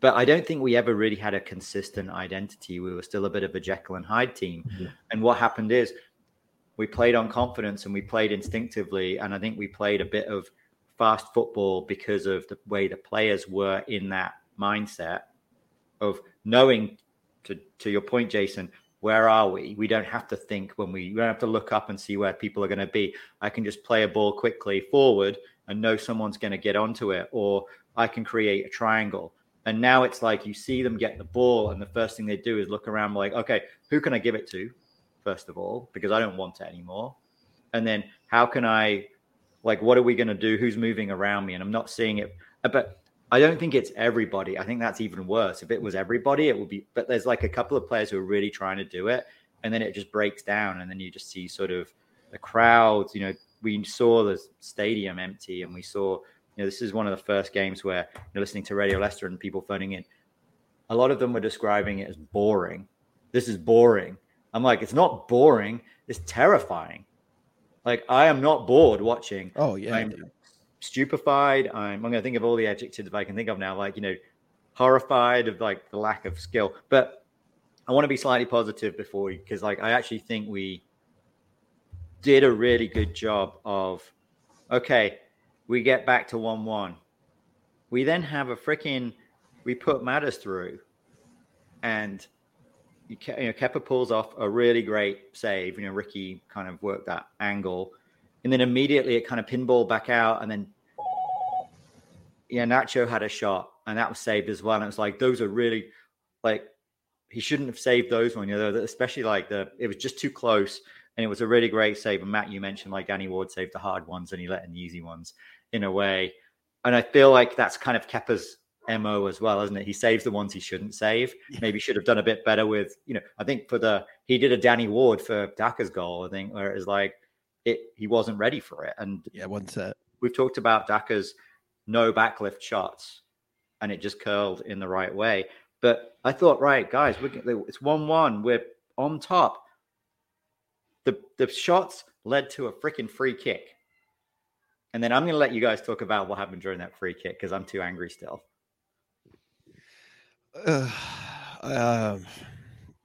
but I don't think we ever really had a consistent identity. We were still a bit of a Jekyll and Hyde team. Mm-hmm. And what happened is we played on confidence and we played instinctively, and I think we played a bit of fast football because of the way the players were in that mindset of knowing to to your point jason where are we we don't have to think when we, we don't have to look up and see where people are going to be i can just play a ball quickly forward and know someone's going to get onto it or i can create a triangle and now it's like you see them get the ball and the first thing they do is look around like okay who can i give it to first of all because i don't want it anymore and then how can i like what are we going to do who's moving around me and i'm not seeing it uh, but I don't think it's everybody. I think that's even worse. If it was everybody, it would be. But there's like a couple of players who are really trying to do it, and then it just breaks down, and then you just see sort of the crowds. You know, we saw the stadium empty, and we saw. You know, this is one of the first games where you're listening to Radio Leicester and people phoning in. A lot of them were describing it as boring. This is boring. I'm like, it's not boring. It's terrifying. Like I am not bored watching. Oh yeah. I'm, stupefied. I'm, I'm going to think of all the adjectives I can think of now, like, you know, horrified of like the lack of skill. But I want to be slightly positive before because, like, I actually think we did a really good job of, okay, we get back to 1 1. We then have a freaking, we put Matters through and you, know, Kepa pulls off a really great save. You know, Ricky kind of worked that angle and then immediately it kind of pinball back out, and then yeah, Nacho had a shot, and that was saved as well. And it was like those are really like he shouldn't have saved those one, you know, especially like the it was just too close, and it was a really great save. And Matt, you mentioned like Danny Ward saved the hard ones, and he let in the easy ones in a way. And I feel like that's kind of Kepa's mo as well, isn't it? He saves the ones he shouldn't save. Maybe should have done a bit better with, you know, I think for the he did a Danny Ward for Daka's goal, I think, where it was like it he wasn't ready for it. And yeah, one set. We've talked about Daka's no backlift shots, and it just curled in the right way. But I thought, right, guys, we're, it's one-one. We're on top. The the shots led to a freaking free kick. And then I'm going to let you guys talk about what happened during that free kick because I'm too angry still. Uh, (sighs) uh,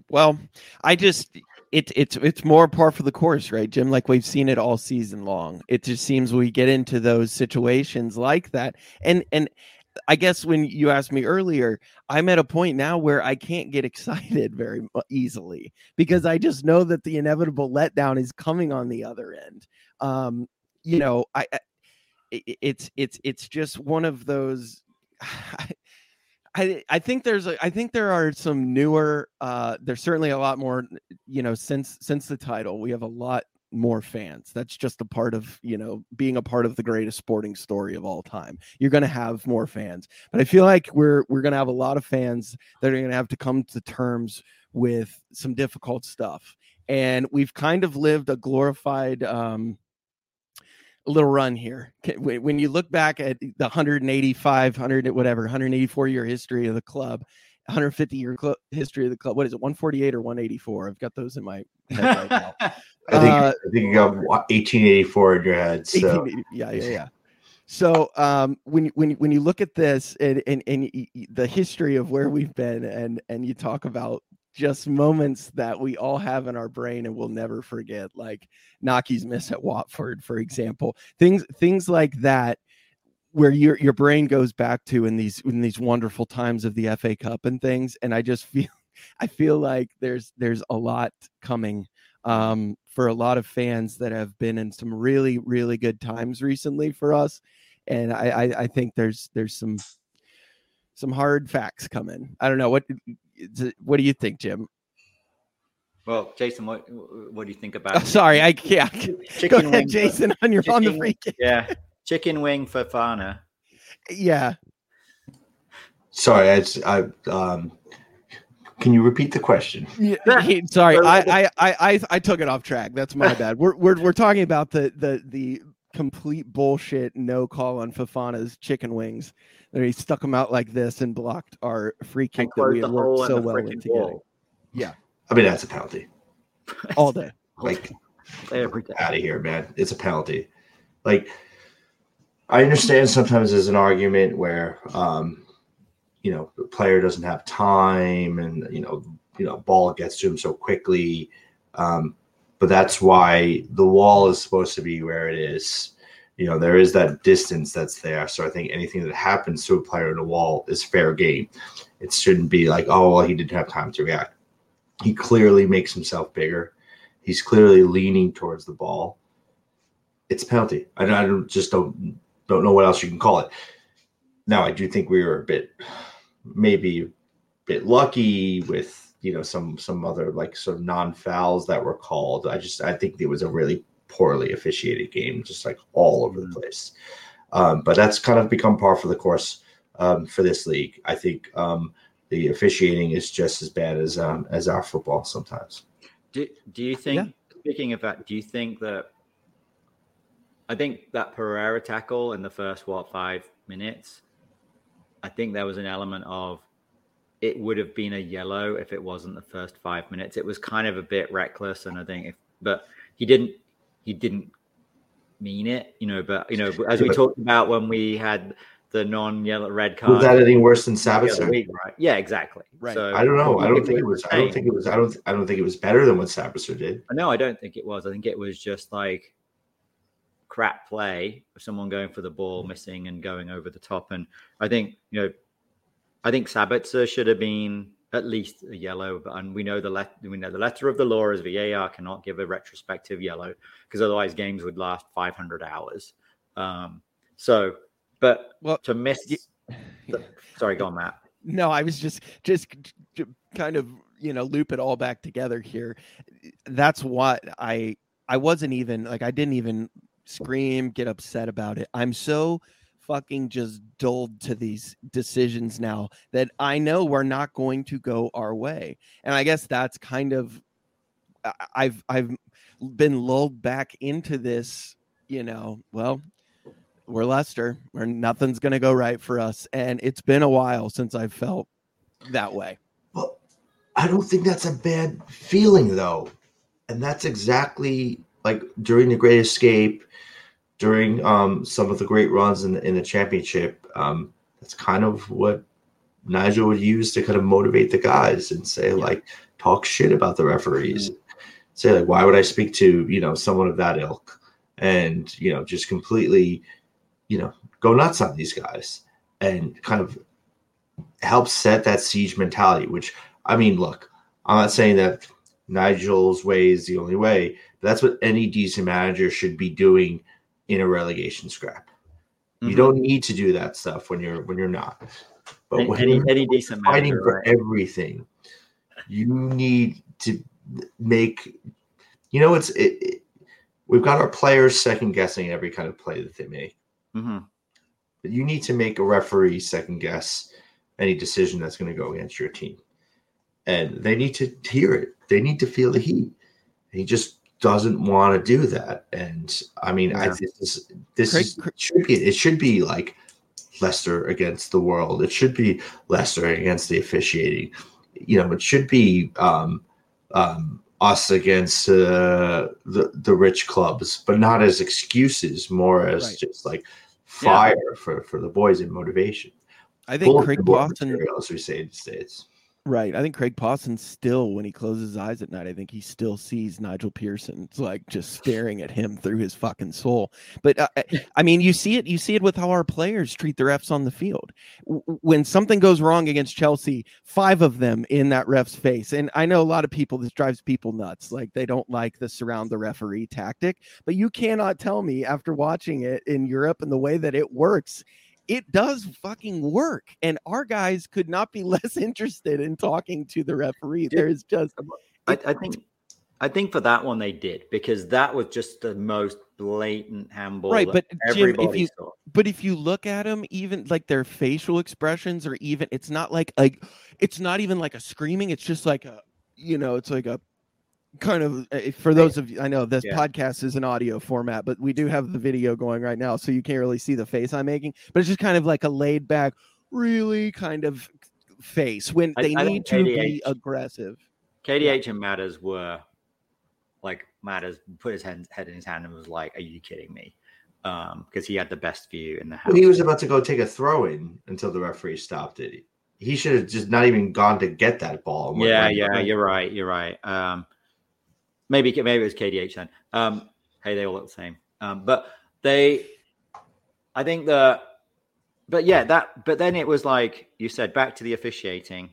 well, I just it's it's it's more par for the course, right, Jim? Like we've seen it all season long. It just seems we get into those situations like that, and and I guess when you asked me earlier, I'm at a point now where I can't get (laughs) excited very easily because I just know that the inevitable letdown is coming on the other end. Um, you know, I, I it's it's it's just one of those. (sighs) I I think there's a, I think there are some newer uh there's certainly a lot more you know since since the title we have a lot more fans. That's just a part of you know being a part of the greatest sporting story of all time. You're going to have more fans. But i feel like we're we're going to have a lot of fans that are going to have to come to terms with some difficult stuff. And we've kind of lived a glorified um little run here. When you look back at the 185, 100, whatever, 184 year history of the club, 150 year cl- history of the club. What is it, 148 or 184? I've got those in my head right now. (laughs) I think, uh, I think you got 1884 in your head. So. Yeah, yeah, yeah. So um, when when when you look at this and, and and the history of where we've been and and you talk about just moments that we all have in our brain and we'll never forget, like Knockaert's miss at Watford, for example. Things things like that where your your brain goes back to in these in these wonderful times of the FA Cup and things. And I just feel (laughs) I feel like there's there's a lot coming um, for a lot of fans that have been in some really really good times recently for us. And I, I, I think there's there's some some hard facts coming. I don't know what what do you think, Jim? Well, Jason, what what do you think about? Oh, sorry, I can't. (laughs) Chicken Go ahead, Jason, on your chicken, on the free kick. Yeah, chicken wing Fofana. Yeah. Sorry, I, I um. Can you repeat the question? Yeah, sorry, I, I I I took it off track. That's my bad. We're we're we're talking about the the the complete bullshit no call on Fofana's chicken wings. And he stuck them out like this and blocked our free kick that we had worked so well into getting. Yeah. I mean, that's a penalty. All day. Like, every day. Out of here, man. It's a penalty. Like, I understand sometimes there's an argument where, um, you know, the player doesn't have time and, you know, you know, ball gets to him so quickly. Um, but that's why the wall is supposed to be where it is. You know, there is that distance that's there. So I think anything that happens to a player in the wall is fair game. It shouldn't be like, oh, well, he didn't have time to react. He clearly makes himself bigger. He's clearly leaning towards the ball. It's a penalty. I, I don't, just don't don't know what else you can call it. Now, I do think we were a bit, maybe a bit lucky with you know some some other like sort of non fouls that were called. I just I think it was a really poorly officiated game, just like all over the mm. place. Um, but that's kind of become par for the course um, for this league. I think um, the officiating is just as bad as um, as our football sometimes. Do Do you think? Yeah. Speaking of that, do you think that? I think that Pereira tackle in the first what five minutes. I think there was an element of it would have been a yellow if it wasn't the first five minutes. It was kind of a bit reckless, and I think if but he didn't he didn't mean it, you know. But you know, as we talked about when we had the non-yellow red card, was that any worse than Sabitzer? Week, right? Yeah, exactly. Right. So I don't know. I don't think it was. I don't think it was. I don't. I don't think it was better than what Sabitzer did. No, I don't think it was. I think it was just like crap play of someone going for the ball, missing, and going over the top. And I think you know I think Sabitzer should have been at least a yellow, and we know the let we know the letter of the law is VAR cannot give a retrospective yellow because otherwise games would last 500 hours. Um, so, but well, to miss, the, sorry, go on, Matt. No, I was just just kind of you know loop it all back together here. That's what I I wasn't even like I didn't even scream get upset about it. I'm so fucking just dulled to these decisions now that I know we're not going to go our way. And I guess that's kind of I've I've been lulled back into this, you know, well, we're Leicester, where nothing's going to go right for us and it's been a while since I've felt that way. Well, I don't think that's a bad feeling though. And that's exactly like during the Great Escape during um, some of the great runs in the, in the championship. Um, that's kind of what Nigel would use to kind of motivate the guys and say like talk shit about the referees. Mm-hmm. Say like, why would I speak to you know someone of that ilk? And you know just completely, you know, go nuts on these guys and kind of help set that siege mentality. Which I mean, look, I'm not saying that Nigel's way is the only way, that's what any decent manager should be doing in a relegation scrap. Mm-hmm. You don't need to do that stuff when you're when you're not. But when any, any decent manager fighting manager, for right? everything, you need to make. You know, it's it, it, we've got our players second guessing every kind of play that they make. Mm-hmm. But you need to make a referee second guess any decision that's going to go against your team, and they need to hear it. They need to feel the heat. He just doesn't want to do that. And I mean, yeah. I this this Craig, is, should be it should be like Leicester against the world. It should be Leicester against the officiating. You know, it should be um, um, us against uh, the the rich clubs, but not as excuses, more as right. just like fire yeah. for for the boys and motivation. I think Craig Pawson, as we say in the states. Right. I think Craig Pawson still, when he closes his eyes at night, I think he still sees Nigel Pearson. It's (laughs) like just staring at him through his fucking soul. But uh, (laughs) I mean, you see it. You see it with how our players treat their refs on the field. when something goes wrong against Chelsea, five of them in that ref's face. And I know a lot of people. This drives people nuts. Like they don't like the surround the referee tactic. But you cannot tell me after watching it in Europe and the way that it works it does fucking work. And our guys could not be (laughs) less interested in talking to the referee. There's just I, I, think I think for that one they did because that was just the most blatant handball. Right, but Jim, if you saw. but if you look at them, even like their facial expressions or even it's not like like it's not even like a screaming, it's just like a you know, it's like a kind of eh, for those of you, I know this yeah. podcast is an audio format, but we do have the video going right now, so you can't really see the face I'm making. But it's just kind of like a laid back, really kind of face when they I, need to be aggressive. KDH and Matters were like Matters put his head, head in his hand and was like, "Are you kidding me?" Um, because he had the best view in the house. Well, he was about to go take a throw in until the referee stopped it. He should have just not even gone to get that ball. Yeah, yeah, you're right. You're right. Um, maybe maybe it was KDH then. Um, hey, they all look the same. Um, but they, I think the, but yeah, that. But then it was like you said, back to the officiating.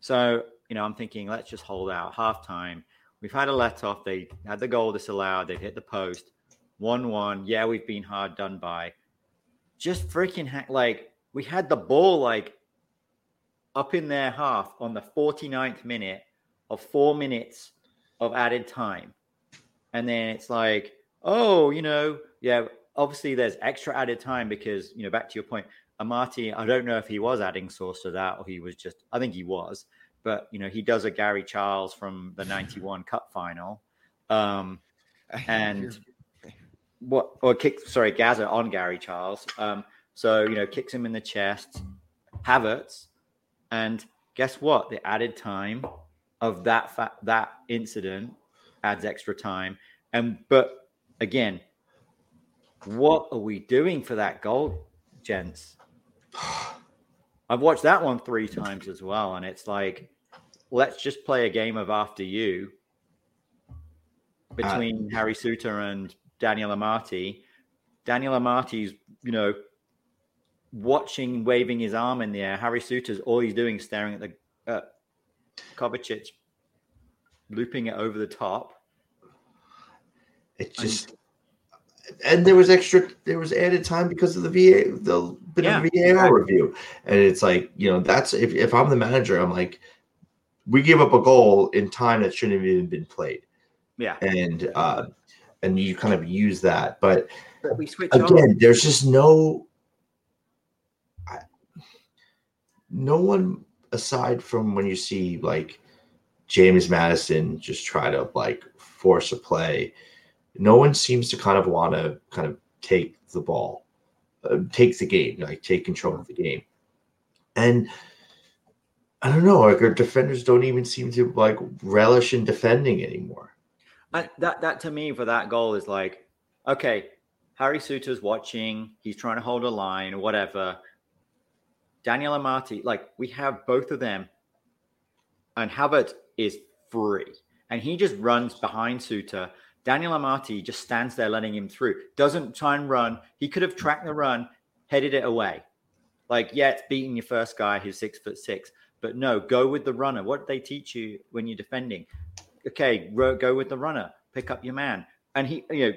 So you know, I'm thinking, let's just hold out halftime. We've had a let off. They had the goal disallowed. They've hit the post. 1 1. Yeah, we've been hard done by. Just freaking ha- like we had the ball like up in their half on the 49th minute of four minutes of added time. And then it's like, oh, you know, yeah, obviously there's extra added time because, you know, back to your point, Amartey, I don't know if he was adding source to that or he was just, I think he was, but, you know, he does a Gary Charles from the 91 Cup final. Um, and what or kick sorry Gazza on Gary Charles. Um, so you know kicks him in the chest, Havertz, and guess what? The added time of that fa- that incident adds extra time. And but again, what are we doing for that goal, gents? (sighs) I've watched that one three times as well, and it's like, let's just play a game of after you between uh, Harry Souttar and Daniel Amartey. Daniel Amartey's, you know, watching, waving his arm in the air. Harry Souttar's all he's doing is staring at the uh, Kovacic, looping it over the top. It just. And, and there was extra, there was added time because of the VA, the bit yeah, of VAR review, and it's like you know that's if, if I'm the manager, I'm like, we give up a goal in time that shouldn't have even been played. Yeah, and uh, and you kind of use that. But, but we switch again, on. there's just no I, no one aside from when you see like James Maddison just try to like force a play. No one seems to kind of want to kind of take the ball, uh, take the game, like take control of the game. And I don't know, like our defenders don't even seem to like relish in defending anymore. And that that to me for that goal is like, okay, Harry Souttar's watching, he's trying to hold a line or whatever. Daniel Amartey, like we have both of them, and Havertz is free, and he just runs behind Souttar. Daniel Amartey just stands there letting him through. Doesn't try and run. He could have tracked the run, headed it away. Like, yeah, it's beating your first guy who's six foot six, but no, go with the runner. What they teach you when you're defending? okay, go with the runner, pick up your man. And he, you know,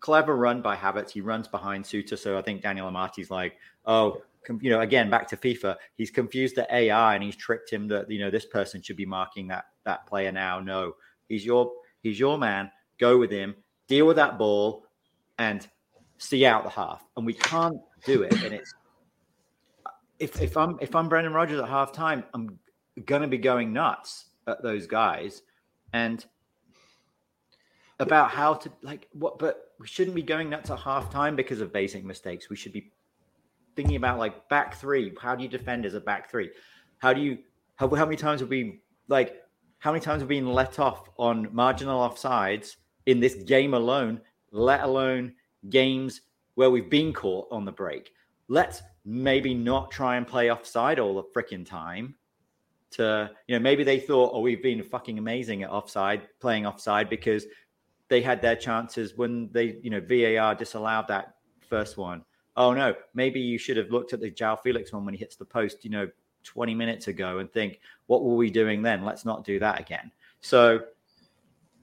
clever run by Havertz. He runs behind Souttar. So I think Daniel Amartey's like, oh, you know, again, back to FIFA, he's confused the AI and he's tricked him that, you know, this person should be marking that that player now. No, he's your he's your man. Go with him, deal with that ball, and see out the half. And we can't do it. And it's if if I'm if I'm Brendan Rodgers at half time, I'm gonna be going nuts at those guys and about how to like what but we shouldn't be going nuts at half time because of basic mistakes we should be thinking about like back three how do you defend as a back three how do you how, how many times have we like how many times have we been let off on marginal offsides in this game alone let alone games where we've been caught on the break let's maybe not try and play offside all the freaking time to you know maybe they thought oh we've been fucking amazing at offside playing offside because they had their chances when they you know VAR disallowed that first one. Oh no, maybe you should have looked at the João Felix one when he hits the post, you know, 20 minutes ago and think, what were we doing then? Let's not do that again. So,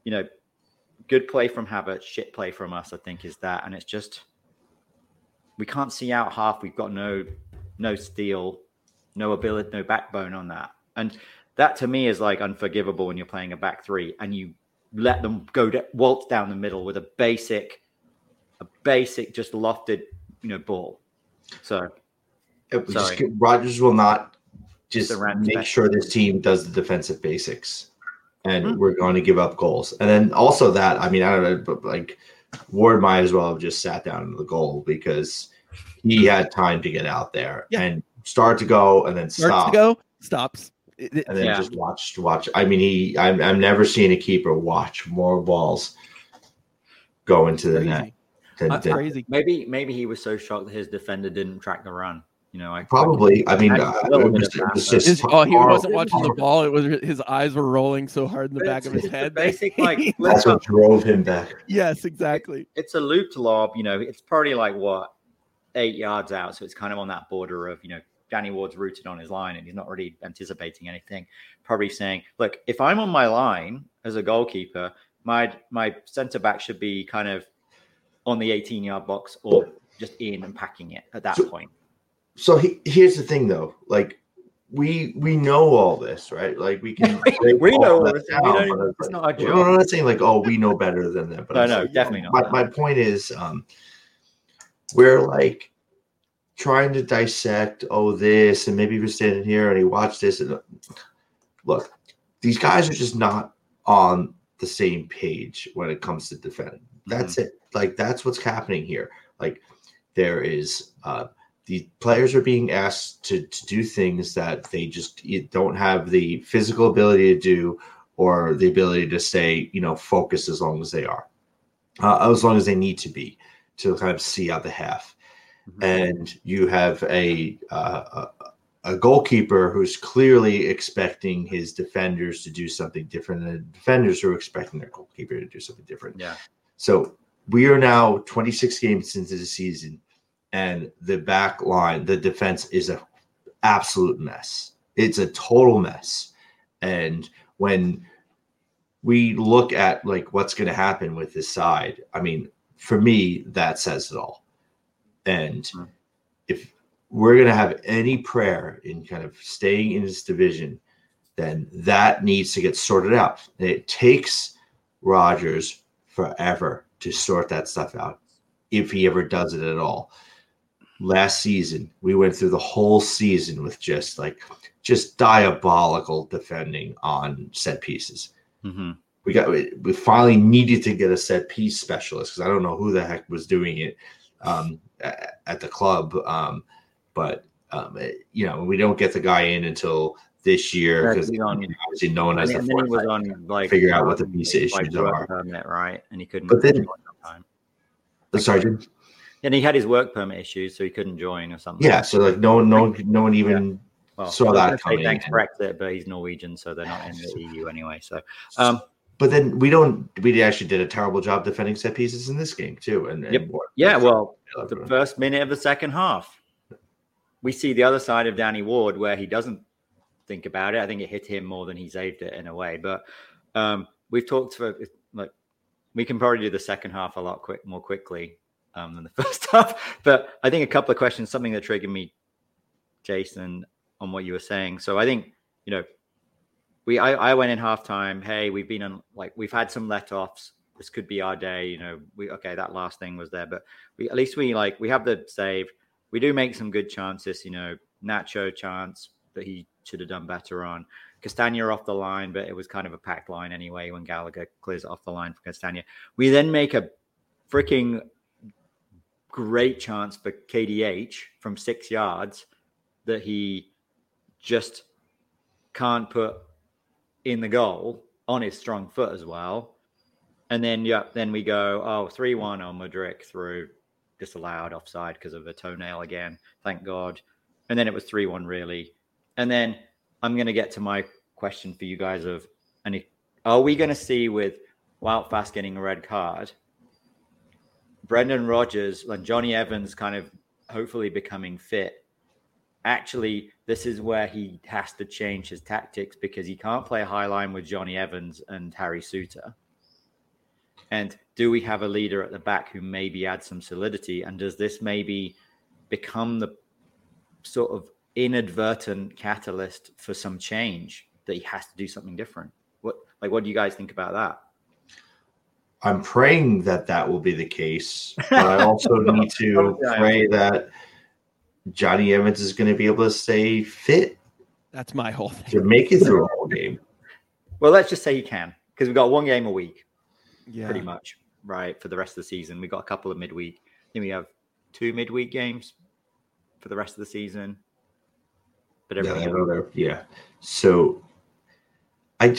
you know, good play from Havertz, shit play from us, I think, is that. And it's just we can't see out half. We've got no no steel, no ability, no backbone on that. And that to me is like unforgivable when you're playing a back three and you let them go to, waltz down the middle with a basic, a basic just lofted, you know, ball. So, just, Rodgers will not just make sure this team does the defensive basics. and mm-hmm. we're going to give up goals. And then also that, I mean, I don't know, but like Ward might as well have just sat down in the goal because he had time to get out there yeah. and start to go and then Starts stop. to go, stops. and then yeah. just watch watch. I mean, he I'm I'm never seen a keeper watch more balls go into the net. Than, That's than, crazy. Maybe maybe he was so shocked that his defender didn't track the run. You know, I probably. I mean, uh, it was, it was just oh, he wasn't watching the ball. It was his eyes were rolling so hard in the back of his head. Basic like (laughs) that's what drove him back. (laughs) Yes, exactly. It's a looped lob. You know, it's probably like what eight yards out, so it's kind of on that border of you know Danny Ward's rooted on his line and he's not really anticipating anything. Probably saying, look, if I'm on my line as a goalkeeper, my my centre back should be kind of on the 18 yard box or just in and packing it at that so, point? so he, here's the thing though. Like we we know all this right? Like we can (laughs) we know this down, it's not our job. i'm not saying like oh we know better than them but no, no definitely not. my, my point is um we're like trying to dissect oh this and maybe we're standing here and he watched this and look these guys are just not on the same page when it comes to defending that's mm-hmm. it. Like that's what's happening here. Like there is uh the players are being asked to, to do things that they just don't have the physical ability to do or the ability to stay you know focused as long as they are uh, as long as they need to be to kind of see out the half. Mm-hmm. and you have a, uh, a, a goalkeeper who's clearly expecting his defenders to do something different than defenders who are expecting their goalkeeper to do something different. Yeah so we are now 26 games into the season and the back line, the defense is a absolute mess. It's a total mess. And when we look at like what's going to happen with this side, I mean, for me, that says it all. And mm-hmm. if we're going to have any prayer in kind of staying in this division, then that needs to get sorted out. And it takes Rodgers forever to sort that stuff out if he ever does it at all last season we went through the whole season with just like just diabolical defending on set pieces mm-hmm. we got we finally needed to get a set piece specialist because i don't know who the heck was doing it um, at, at, the club um, but um, it, you know we don't get the guy in until this year because obviously no one has and, the and was on like figure out what the visa issues are permit, right and he couldn't but then sorry and he had his work permit issues, so he couldn't join or something. Yeah, so like no one, no, no one even yeah. well, saw that coming. Thanks Brexit, but he's Norwegian, so they're not in the EU anyway. So, um, but then we don't. We actually did a terrible job defending set pieces in this game too. And, yep. yeah, well, the first minute of the second half, we see the other side of Danny Ward where he doesn't think about it. I think it hit him more than he saved it in a way. But um, we've talked for like we can probably do the second half a lot quick more quickly um, than the (laughs) first half. But I think a couple of questions, something that triggered me, Jason, on what you were saying. So I think you know, we I, I went in halftime. Hey, we've been on like we've had some let offs. This could be our day. You know, we okay that last thing was there, but we at least we like we have the save. We do make some good chances. You know, Nacho chance that he should have done better on. Castagna off the line, but it was kind of a packed line anyway when Gallagher clears off the line for Castagna. We then make a freaking great chance for KDH from six yards that he just can't put in the goal on his strong foot as well. And then, yeah, then we go, oh, 3 1 on Mudryk through disallowed offside because of a toenail again. Thank God. And then it was 3 1 really. And then I'm going to get to my question for you guys of, and are we going to see with Wout Faes getting a red card? Brendan Rodgers and Jonny Evans kind of hopefully becoming fit. Actually, this is where he has to change his tactics because he can't play high line with Jonny Evans and Harry Souttar. And do we have a leader at the back who maybe adds some solidity? And does this maybe become the sort of inadvertent catalyst for some change that he has to do something different? What like what do you guys think about that? I'm praying that that will be the case, (laughs) but I also need to pray that Jonny Evans is going to be able to stay fit. That's my whole thing. To make it through a whole game. Well, let's just say he can because we've got one game a week, Yeah. pretty much, right, for the rest of the season. We've got a couple of midweek. Then we have two midweek games for the rest of the season. But Yeah, everything I else- know they're- yeah. So I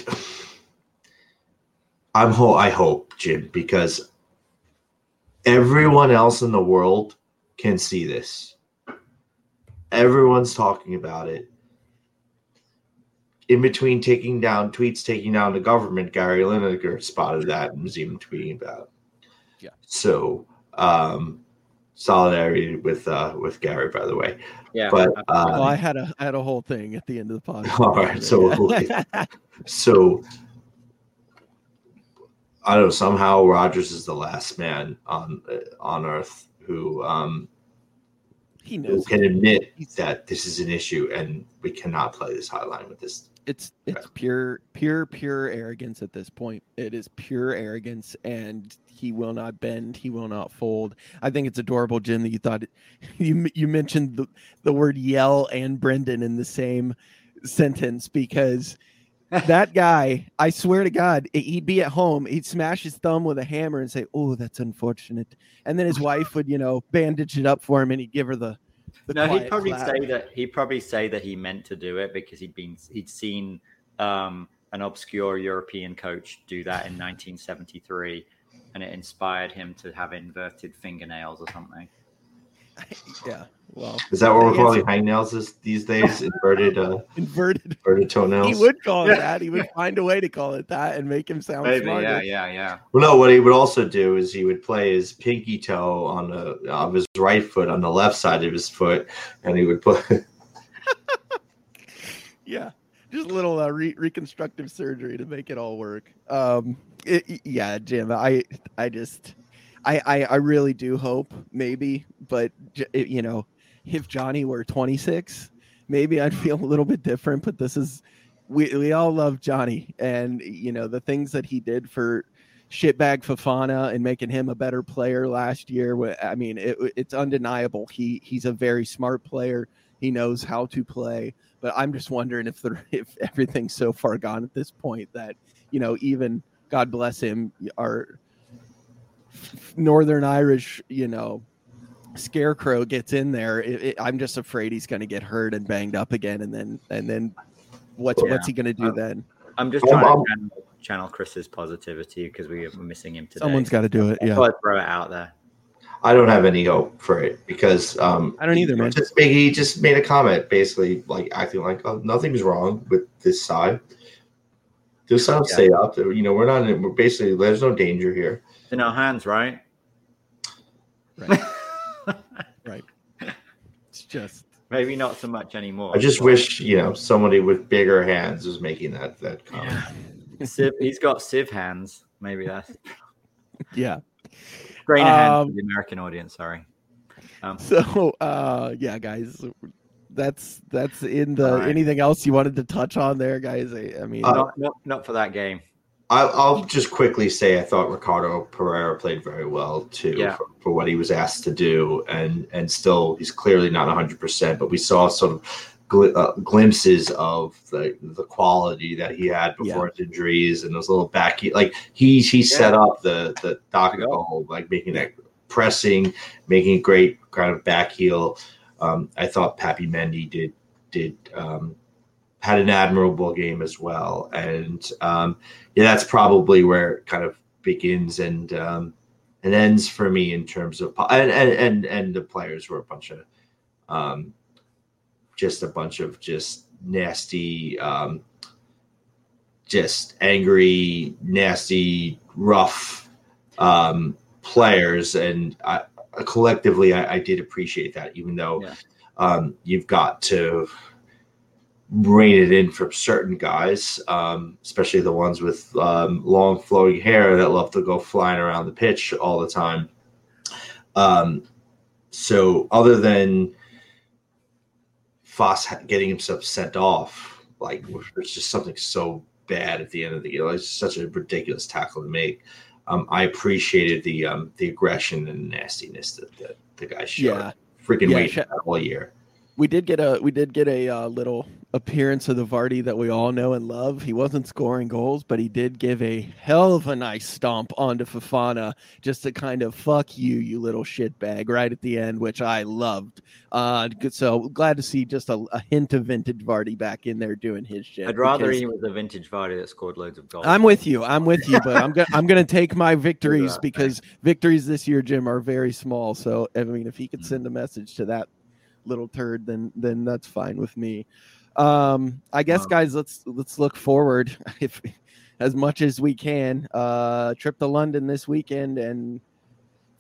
I'm ho- I hope, Jim, because everyone else in the world can see this. Everyone's talking about it. In between taking down tweets, taking down the government, Gary Lineker spotted that and was even tweeting about. it. Yeah. So um solidarity with uh with Gary, by the way. Yeah. but, absolutely. uh, well, I had a I had a whole thing at the end of the (laughs) podcast. All right, so (laughs) So I don't know. Somehow Rodgers is the last man on uh, on Earth who um, he who can admit that this is an issue and we cannot play this hotline with this. It's it's pure pure pure arrogance at this point. It is pure arrogance and he will not bend. He will not fold. I think it's adorable jim that you thought (laughs) you you mentioned the, the word yell and brendan in the same sentence because (laughs) that guy i swear to god he'd be at home he'd smash his thumb with a hammer and say oh that's unfortunate. And then his (laughs) wife would you know bandage it up for him and he'd give her the no, he'd probably clap. say that he'd probably say that he meant to do it because he'd been he'd seen um, an obscure European coach do that in 1973, and it inspired him to have inverted fingernails or something. Yeah well Is that what we're calling answer- hangnails this, these days? Inverted uh, (laughs) inverted inverted toenails. He would call it that. He would (laughs) find a way to call it that and make him sound smarter. yeah, yeah, yeah. Well, no. What he would also do is he would play his pinky toe on the of his right foot on the left side of his foot, and he would put. (laughs) Yeah. Just a little uh, re- reconstructive surgery to make it all work. Um, it, yeah, Jim. I, I just, I, I, I really do hope maybe, but you know, if Jonny were 26, maybe I'd (laughs) feel a little bit different. But this is, we, we all love Jonny, and you know the things that he did for shitbag Fofana and making him a better player last year. I mean, it, it's undeniable. He he's a very smart player. He knows how to play. But I'm just wondering if the (laughs) if everything's so far gone at this point that you know even God bless him our Northern Irish you know scarecrow gets in there. It, it, I'm just afraid he's going to get hurt and banged up again, and then and then what's Yeah. what's he going to do Um, then? I'm just trying um, to channel, channel Chris's positivity because we we're missing him today. Someone's got to do it. Yeah. I'd throw it out there. I don't have any hope for it because um, I don't either, man. Just make, he just made a comment, basically like acting like oh, nothing's wrong with this side. This side will Yeah. stay up. You know, we're not. In, we're basically there's no danger here. It's in our hands, right? Right. (laughs) right. It's just Maybe not so much anymore. I just but wish you know somebody with bigger hands was making that that comment. (laughs) Civ, he's got Civ hands. Maybe that's (laughs) yeah. grain of hands Um, for the American audience. Sorry. Um, So uh yeah, guys, that's that's in the All right. anything else you wanted to touch on there, guys? I, I mean, Uh, not, not not for that game. I'll just quickly say I thought Ricardo Pereira played very well too Yeah. for, for what he was asked to do, and and still he's clearly not 100. percent But we saw sort of gl- uh, glimpses of the the quality that he had before his injuries and those little back like he he set up the the docket goal like making that pressing, making a great kind of back heel. Um, I thought Pappy Mendy did did um, had an admirable game as well, and um, yeah, that's probably where it kind of begins and um, and ends for me in terms of and and and, and the players were a bunch of um, just a bunch of just nasty, um, just angry, nasty, rough um, players, and I, collectively, I, I did appreciate that, even though Yeah. um, you've got to rein it in from certain guys, um, especially the ones with um, long flowing hair that love to go flying around the pitch all the time. Um, so, other than Faes getting himself sent off, like it's just something so bad at the end of the year. It's such a ridiculous tackle to make. Um, I appreciated the um, the aggression and nastiness that, that the guy showed. Yeah. Freaking Yeah, that all year. we did get a we did get a uh, little appearance of the Vardy that we all know and love. He wasn't scoring goals, but he did give a hell of a nice stomp onto Fofana just to kind of fuck you, you little shitbag, right at the end, which I loved. Uh, so glad to see just a, a, hint of vintage Vardy back in there doing his shit. I'd rather he was a vintage Vardy that scored loads of goals. I'm with you. I'm with you, but I'm gonna (laughs) I'm gonna take my victories because victories this year, Jim, are very small. So I mean, if he could send a message to that little turd, then then that's fine with me. Um, I guess, guys, let's let's look forward (laughs) if as much as we can. Uh, trip to London this weekend and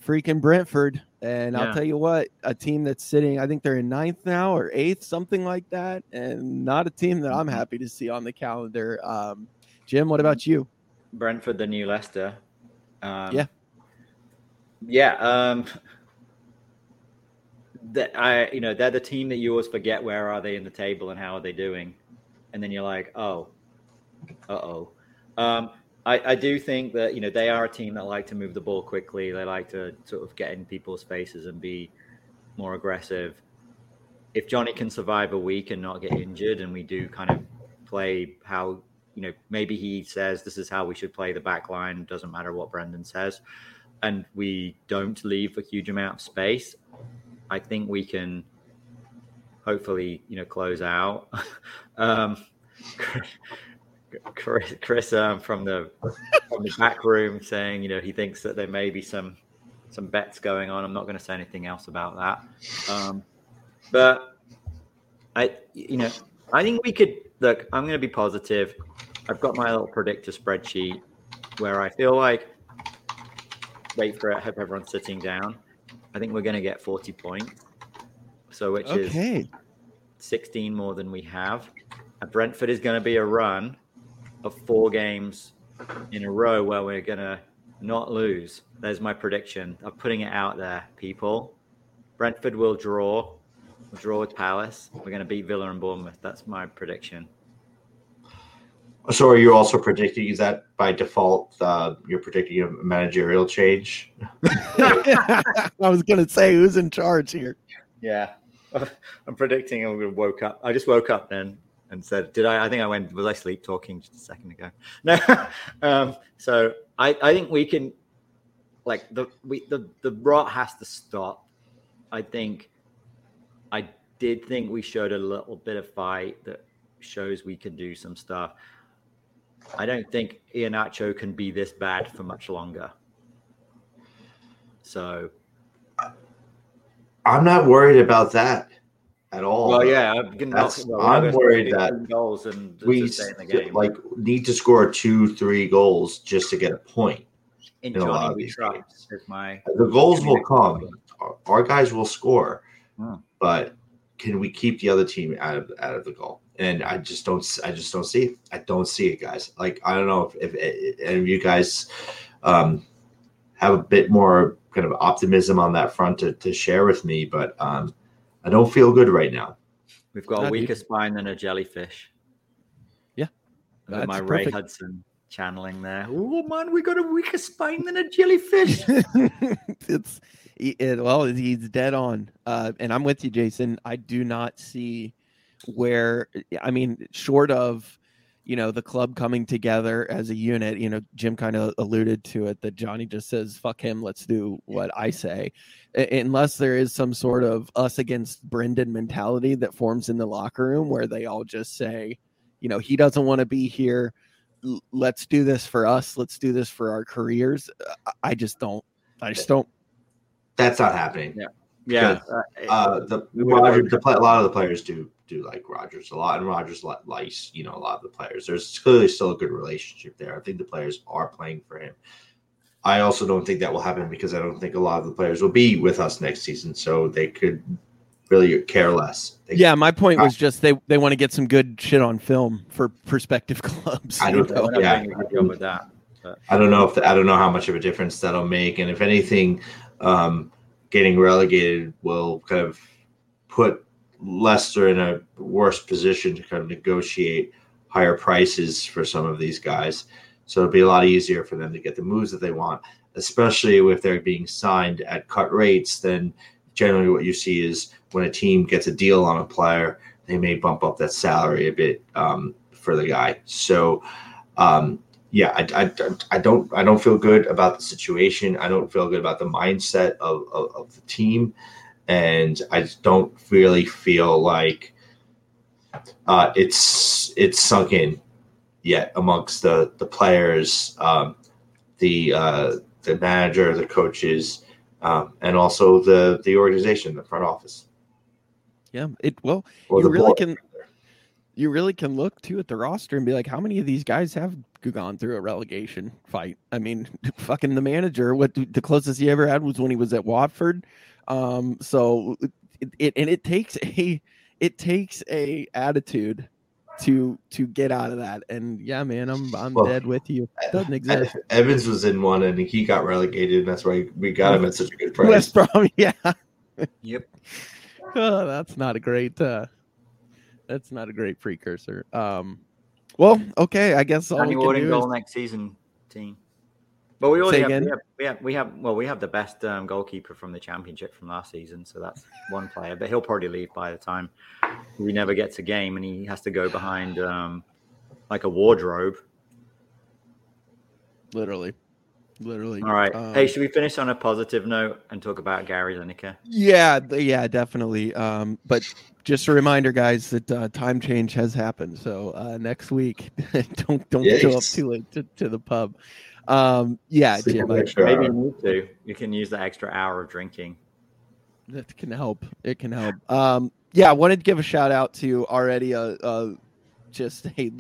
freaking Brentford. And yeah. I'll tell you what, a team that's sitting, I think they're in ninth now or eighth, something like that, and not a team that I'm mm-hmm. happy to see on the calendar. Um, Jim, what about you? Brentford, the new Leicester. Um, yeah. Yeah. Um, that I, you know, they're the team that you always forget where are they in the table and how are they doing, and then you're like, oh, uh oh. Um, I, I do think that you know they are a team that like to move the ball quickly. They like to sort of get in people's faces and be more aggressive. If Jonny can survive a week and not get injured, and we do kind of play how you know maybe he says this is how we should play the back line. Doesn't matter what Brendan says, and we don't leave a huge amount of space. I think we can hopefully, you know, close out. (laughs) um, Chris, Chris um, from the from the back room saying, you know, he thinks that there may be some some bets going on. I'm not going to say anything else about that. Um, but I, you know, I think we could look. I'm going to be positive. I've got my little predictor spreadsheet where I feel like. Wait for it. I hope everyone's sitting down. I think we're going to get 40 points. So, which okay. is 16 more than we have. And Brentford is going to be a run of four games in a row where we're going to not lose. There's my prediction. I'm putting it out there, people. Brentford will draw. We'll draw with Palace. We're going to beat Villa and Bournemouth. That's my prediction. So are you also predicting is that by default uh, you're predicting a managerial change? (laughs) I was gonna say who's in charge here. Yeah. (laughs) I'm predicting I'm gonna woke up. I just woke up then and said, Did I I think I went was I sleep talking just a second ago? (laughs) No. um, so I, I think we can like the we the, the rot has to stop. I think I did think we showed a little bit of fight that shows we can do some stuff. I don't think Iheanacho can be this bad for much longer. So I'm not worried about that at all. Well, yeah, I'm, well, I'm worried that goals and we like need to score two, three goals just to get a point. In, in Jonny, we. My the goals will come. Our guys will score, hmm. but can we keep the other team out of out of the goal? And I just don't I just don't see it. I don't see it, guys. Like I don't know if, if, any of you guys um, have a bit more kind of optimism on that front to, to share with me, but um, I don't feel good right now. We've got a weaker spine than a jellyfish. Yeah, that's my perfect. Ray Hudson channeling there. Oh man, we got a weaker spine than a jellyfish. (laughs) it's it, well, he's dead on, uh, and I'm with you, Jason. I do not see where I mean, short of you know the club coming together as a unit you know jim kind of alluded to it that jonny just says fuck him let's do what i say. Unless there is some sort of us against brendan mentality that forms in the locker room where they all just say you know he doesn't want to be here. Let's do this for us. Let's do this for our careers. I just don't i just don't that's not happening. Yeah yeah uh, the, Roger, the, a lot of the players do do like Rodgers a lot, and Rodgers likes you know a lot of the players. There's clearly still a good relationship there. I think the players are playing for him. I also don't think that will happen because I don't think a lot of the players will be with us next season, so they could really care less. They yeah, my point was just they they want to get some good shit on film for prospective (laughs) clubs. I don't know. Yeah, with that. I don't know if the, I don't know how much of a difference that'll make, and if anything, um, getting relegated will kind of put Leicester in a worse position to kind of negotiate higher prices for some of these guys. So it'll be a lot easier for them to get the moves that they want, especially if they're being signed at cut rates. Then generally, what you see is when a team gets a deal on a player, they may bump up that salary a bit um, for the guy. So, um, yeah, I, I, I, don't I don't feel good about the situation. I don't feel good about the mindset of, of, of the team, and I just don't really feel like uh, it's it's sunk in yet amongst the the players, um, the uh, the manager, the coaches, um, and also the the organization, the front office. Yeah, it well, or you really board. can you really can look too at the roster and be like, how many of these guys have gone through a relegation fight? I mean, (laughs) fucking the manager, what the closest he ever had was when he was at Watford. Um, so it, it and it takes (laughs) a it takes a attitude to to get out of that. And yeah, man, I'm I'm well, dead with you. It (laughs) doesn't exist. Evans was in one and he got relegated, and that's why we got him at such a good price. West Brom, yeah. Yep. oh, that's not a great uh that's not a great precursor. Um well, okay, I guess all Danny Ward in goal is... next season team. But we already have, we have, we have, we have, well, we have the best um, goalkeeper from the championship from last season, so that's (laughs) one player. But he'll probably leave by the time we never gets a game, and he has to go behind um, like a wardrobe. Literally, literally. All right. Um, hey, should we finish on a positive note and talk about Gary Lineker? Yeah, yeah, definitely. Um, but just a reminder, guys, that uh, time change has happened. So uh, next week, (laughs) don't don't show up too late to, to the pub. Um, yeah, Jim, I, maybe you need to. You can use the extra hour of drinking. That can help. It can help. Um, yeah, I wanted to give a shout out to already a, a just a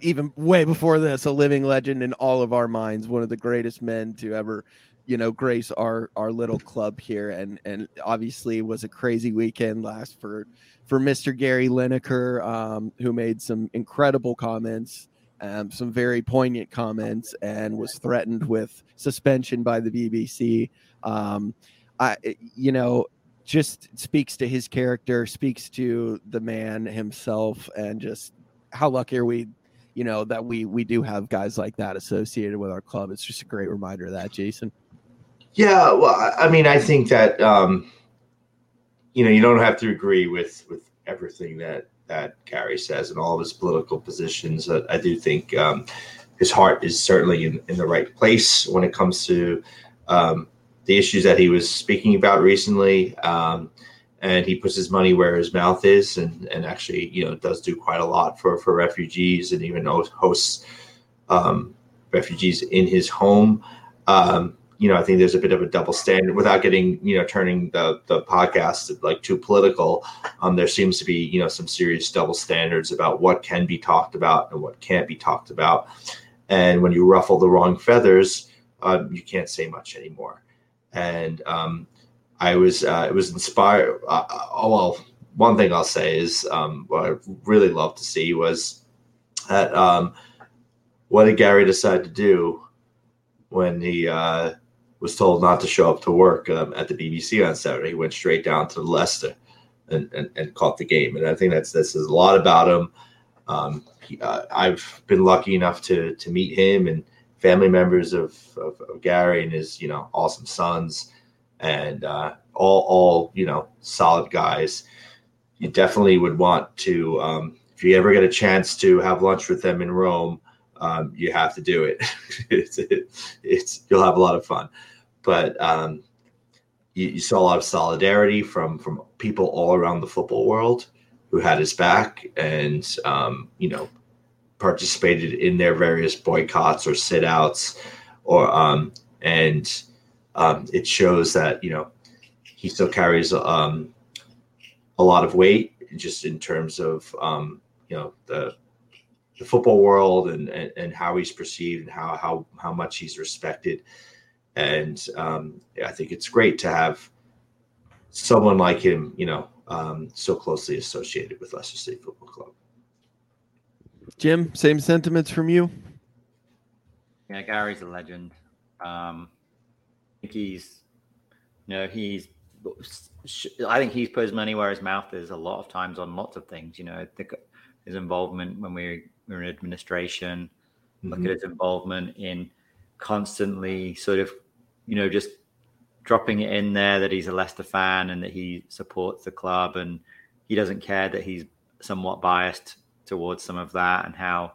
even way before this a living legend in all of our minds, one of the greatest men to ever you know grace our our little club here and and obviously was a crazy weekend last for for Mr. Gary Lineker um, who made some incredible comments um, some very poignant comments and was threatened with suspension by the BBC. Um, I, you know, just speaks to his character, speaks to the man himself, and just how lucky are we, you know, that we we do have guys like that associated with our club. It's just a great reminder of that, Jason. Yeah, well, I mean, I think that um, you know you don't have to agree with with everything that that Gary says and all of his political positions. Uh, I do think um, his heart is certainly in, in the right place when it comes to um, the issues that he was speaking about recently. Um, and he puts his money where his mouth is, and, and actually, you know, does do quite a lot for, for refugees and even hosts um, refugees in his home. Um, you know, I think there's a bit of a double standard without getting, you know, turning the the podcast like too political. Um, there seems to be, you know, some serious double standards about what can be talked about and what can't be talked about. And when you ruffle the wrong feathers, uh, you can't say much anymore. And um, I was, uh, it was inspired. Uh, oh well, one thing I'll say is um, what I really love to see was that um, what did Gary decide to do when he uh, was told not to show up to work um, at the BBC on Saturday. He went straight down to Leicester and, and, and caught the game. And I think that's that says a lot about him. Um, he, uh, I've been lucky enough to to meet him and family members of, of, of Gary and his you know awesome sons and uh, all all you know solid guys. You definitely would want to um, if you ever get a chance to have lunch with them in Rome um, you have to do it. (laughs) it's, it, it's you'll have a lot of fun, but um, you, you, saw a lot of solidarity from from people all around the football world who had his back and um, you know participated in their various boycotts or sit outs or um, and um, it shows that you know he still carries um, a lot of weight just in terms of um, you know the the football world and, and, and how he's perceived and how how how much he's respected. And um, I think it's great to have someone like him, you know, um, so closely associated with Leicester City Football Club. Jim, same sentiments from you. Yeah, Gary's a legend. Um, I think he's, you know, he's. I think he's put his money where his mouth is a lot of times on lots of things. You know, his involvement when we were in administration, mm-hmm. look at his involvement in constantly sort of, you know, just dropping it in there that he's a Leicester fan and that he supports the club and he doesn't care that he's somewhat biased towards some of that and how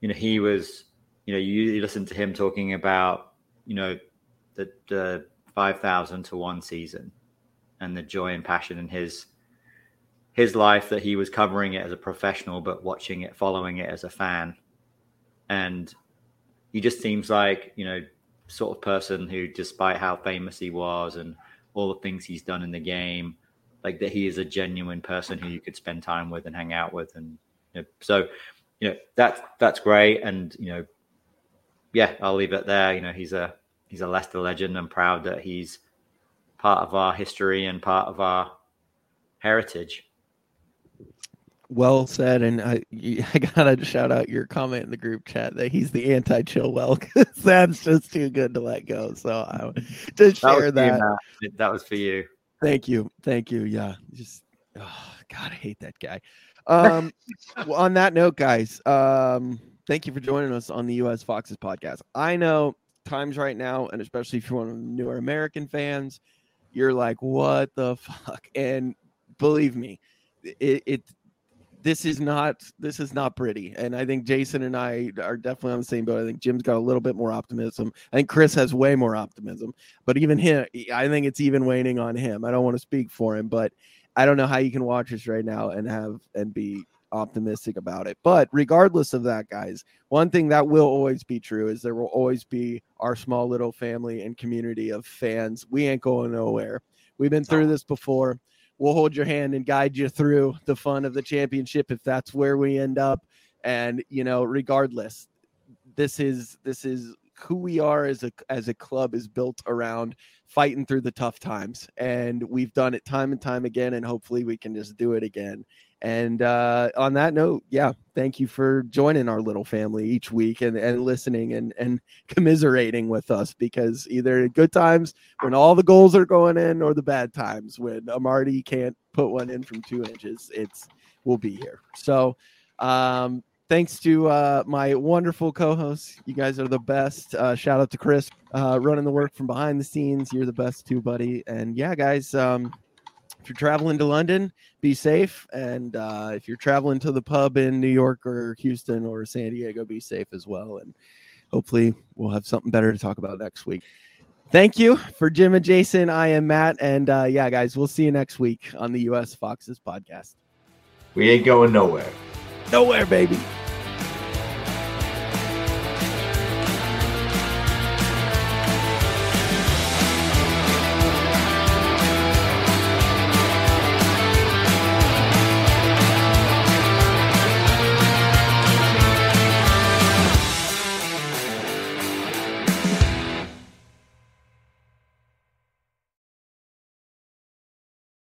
you know he was you know you, you listen to him talking about you know the the 5000 to 1 season and the joy and passion in his his life that he was covering it as a professional but watching it following it as a fan. And he just seems like you know sort of person who despite how famous he was and all the things he's done in the game like that he is a genuine person who you could spend time with and hang out with and you know, so you know that's that's great. And you know yeah i'll leave it there. You know he's a he's a leicester legend i'm proud that he's part of our history and part of our heritage well said and i i gotta shout out your comment in the group chat that he's the anti-chilwell because (laughs) that's just too good to let go so i just share that that. You, that was for you Thank you. Thank you. Yeah. Just oh, God, I hate that guy. Um (laughs) well, on that note, guys, um, thank you for joining us on the US Foxes podcast. I know times right now, and especially if you're one of the newer American fans, you're like, what the (laughs) fuck? And believe me, it, it this is not this is not pretty. And I think Jason and I are definitely on the same boat. I think Jim's got a little bit more optimism. I think Chris has way more optimism. But even him, I think it's even waning on him. I don't want to speak for him, but I don't know how you can watch this right now and have and be optimistic about it. But regardless of that, guys, one thing that will always be true is there will always be our small little family and community of fans. We ain't going nowhere. We've been through this before we'll hold your hand and guide you through the fun of the championship if that's where we end up. And you know, regardless, this is this is who we are as a as a club is built around fighting through the tough times and we've done it time and time again and hopefully we can just do it again and uh, on that note, yeah, thank you for joining our little family each week and, and listening and, and commiserating with us because either good times when all the goals are going in or the bad times when Amartey can't put one in from two inches, it's we'll be here. So um, thanks to uh, my wonderful co-hosts. You guys are the best. Uh, shout out to Chris uh, running the work from behind the scenes. You're the best too, buddy. And yeah, guys, um, if you're traveling to London, be safe. And uh, if you're traveling to the pub in New York or Houston or San Diego, be safe as well. And hopefully, we'll have something better to talk about next week. Thank you for Jim and Jason. I am Matt. And uh, yeah, guys, we'll see you next week on the US Foxes podcast. We ain't going nowhere. Nowhere, baby.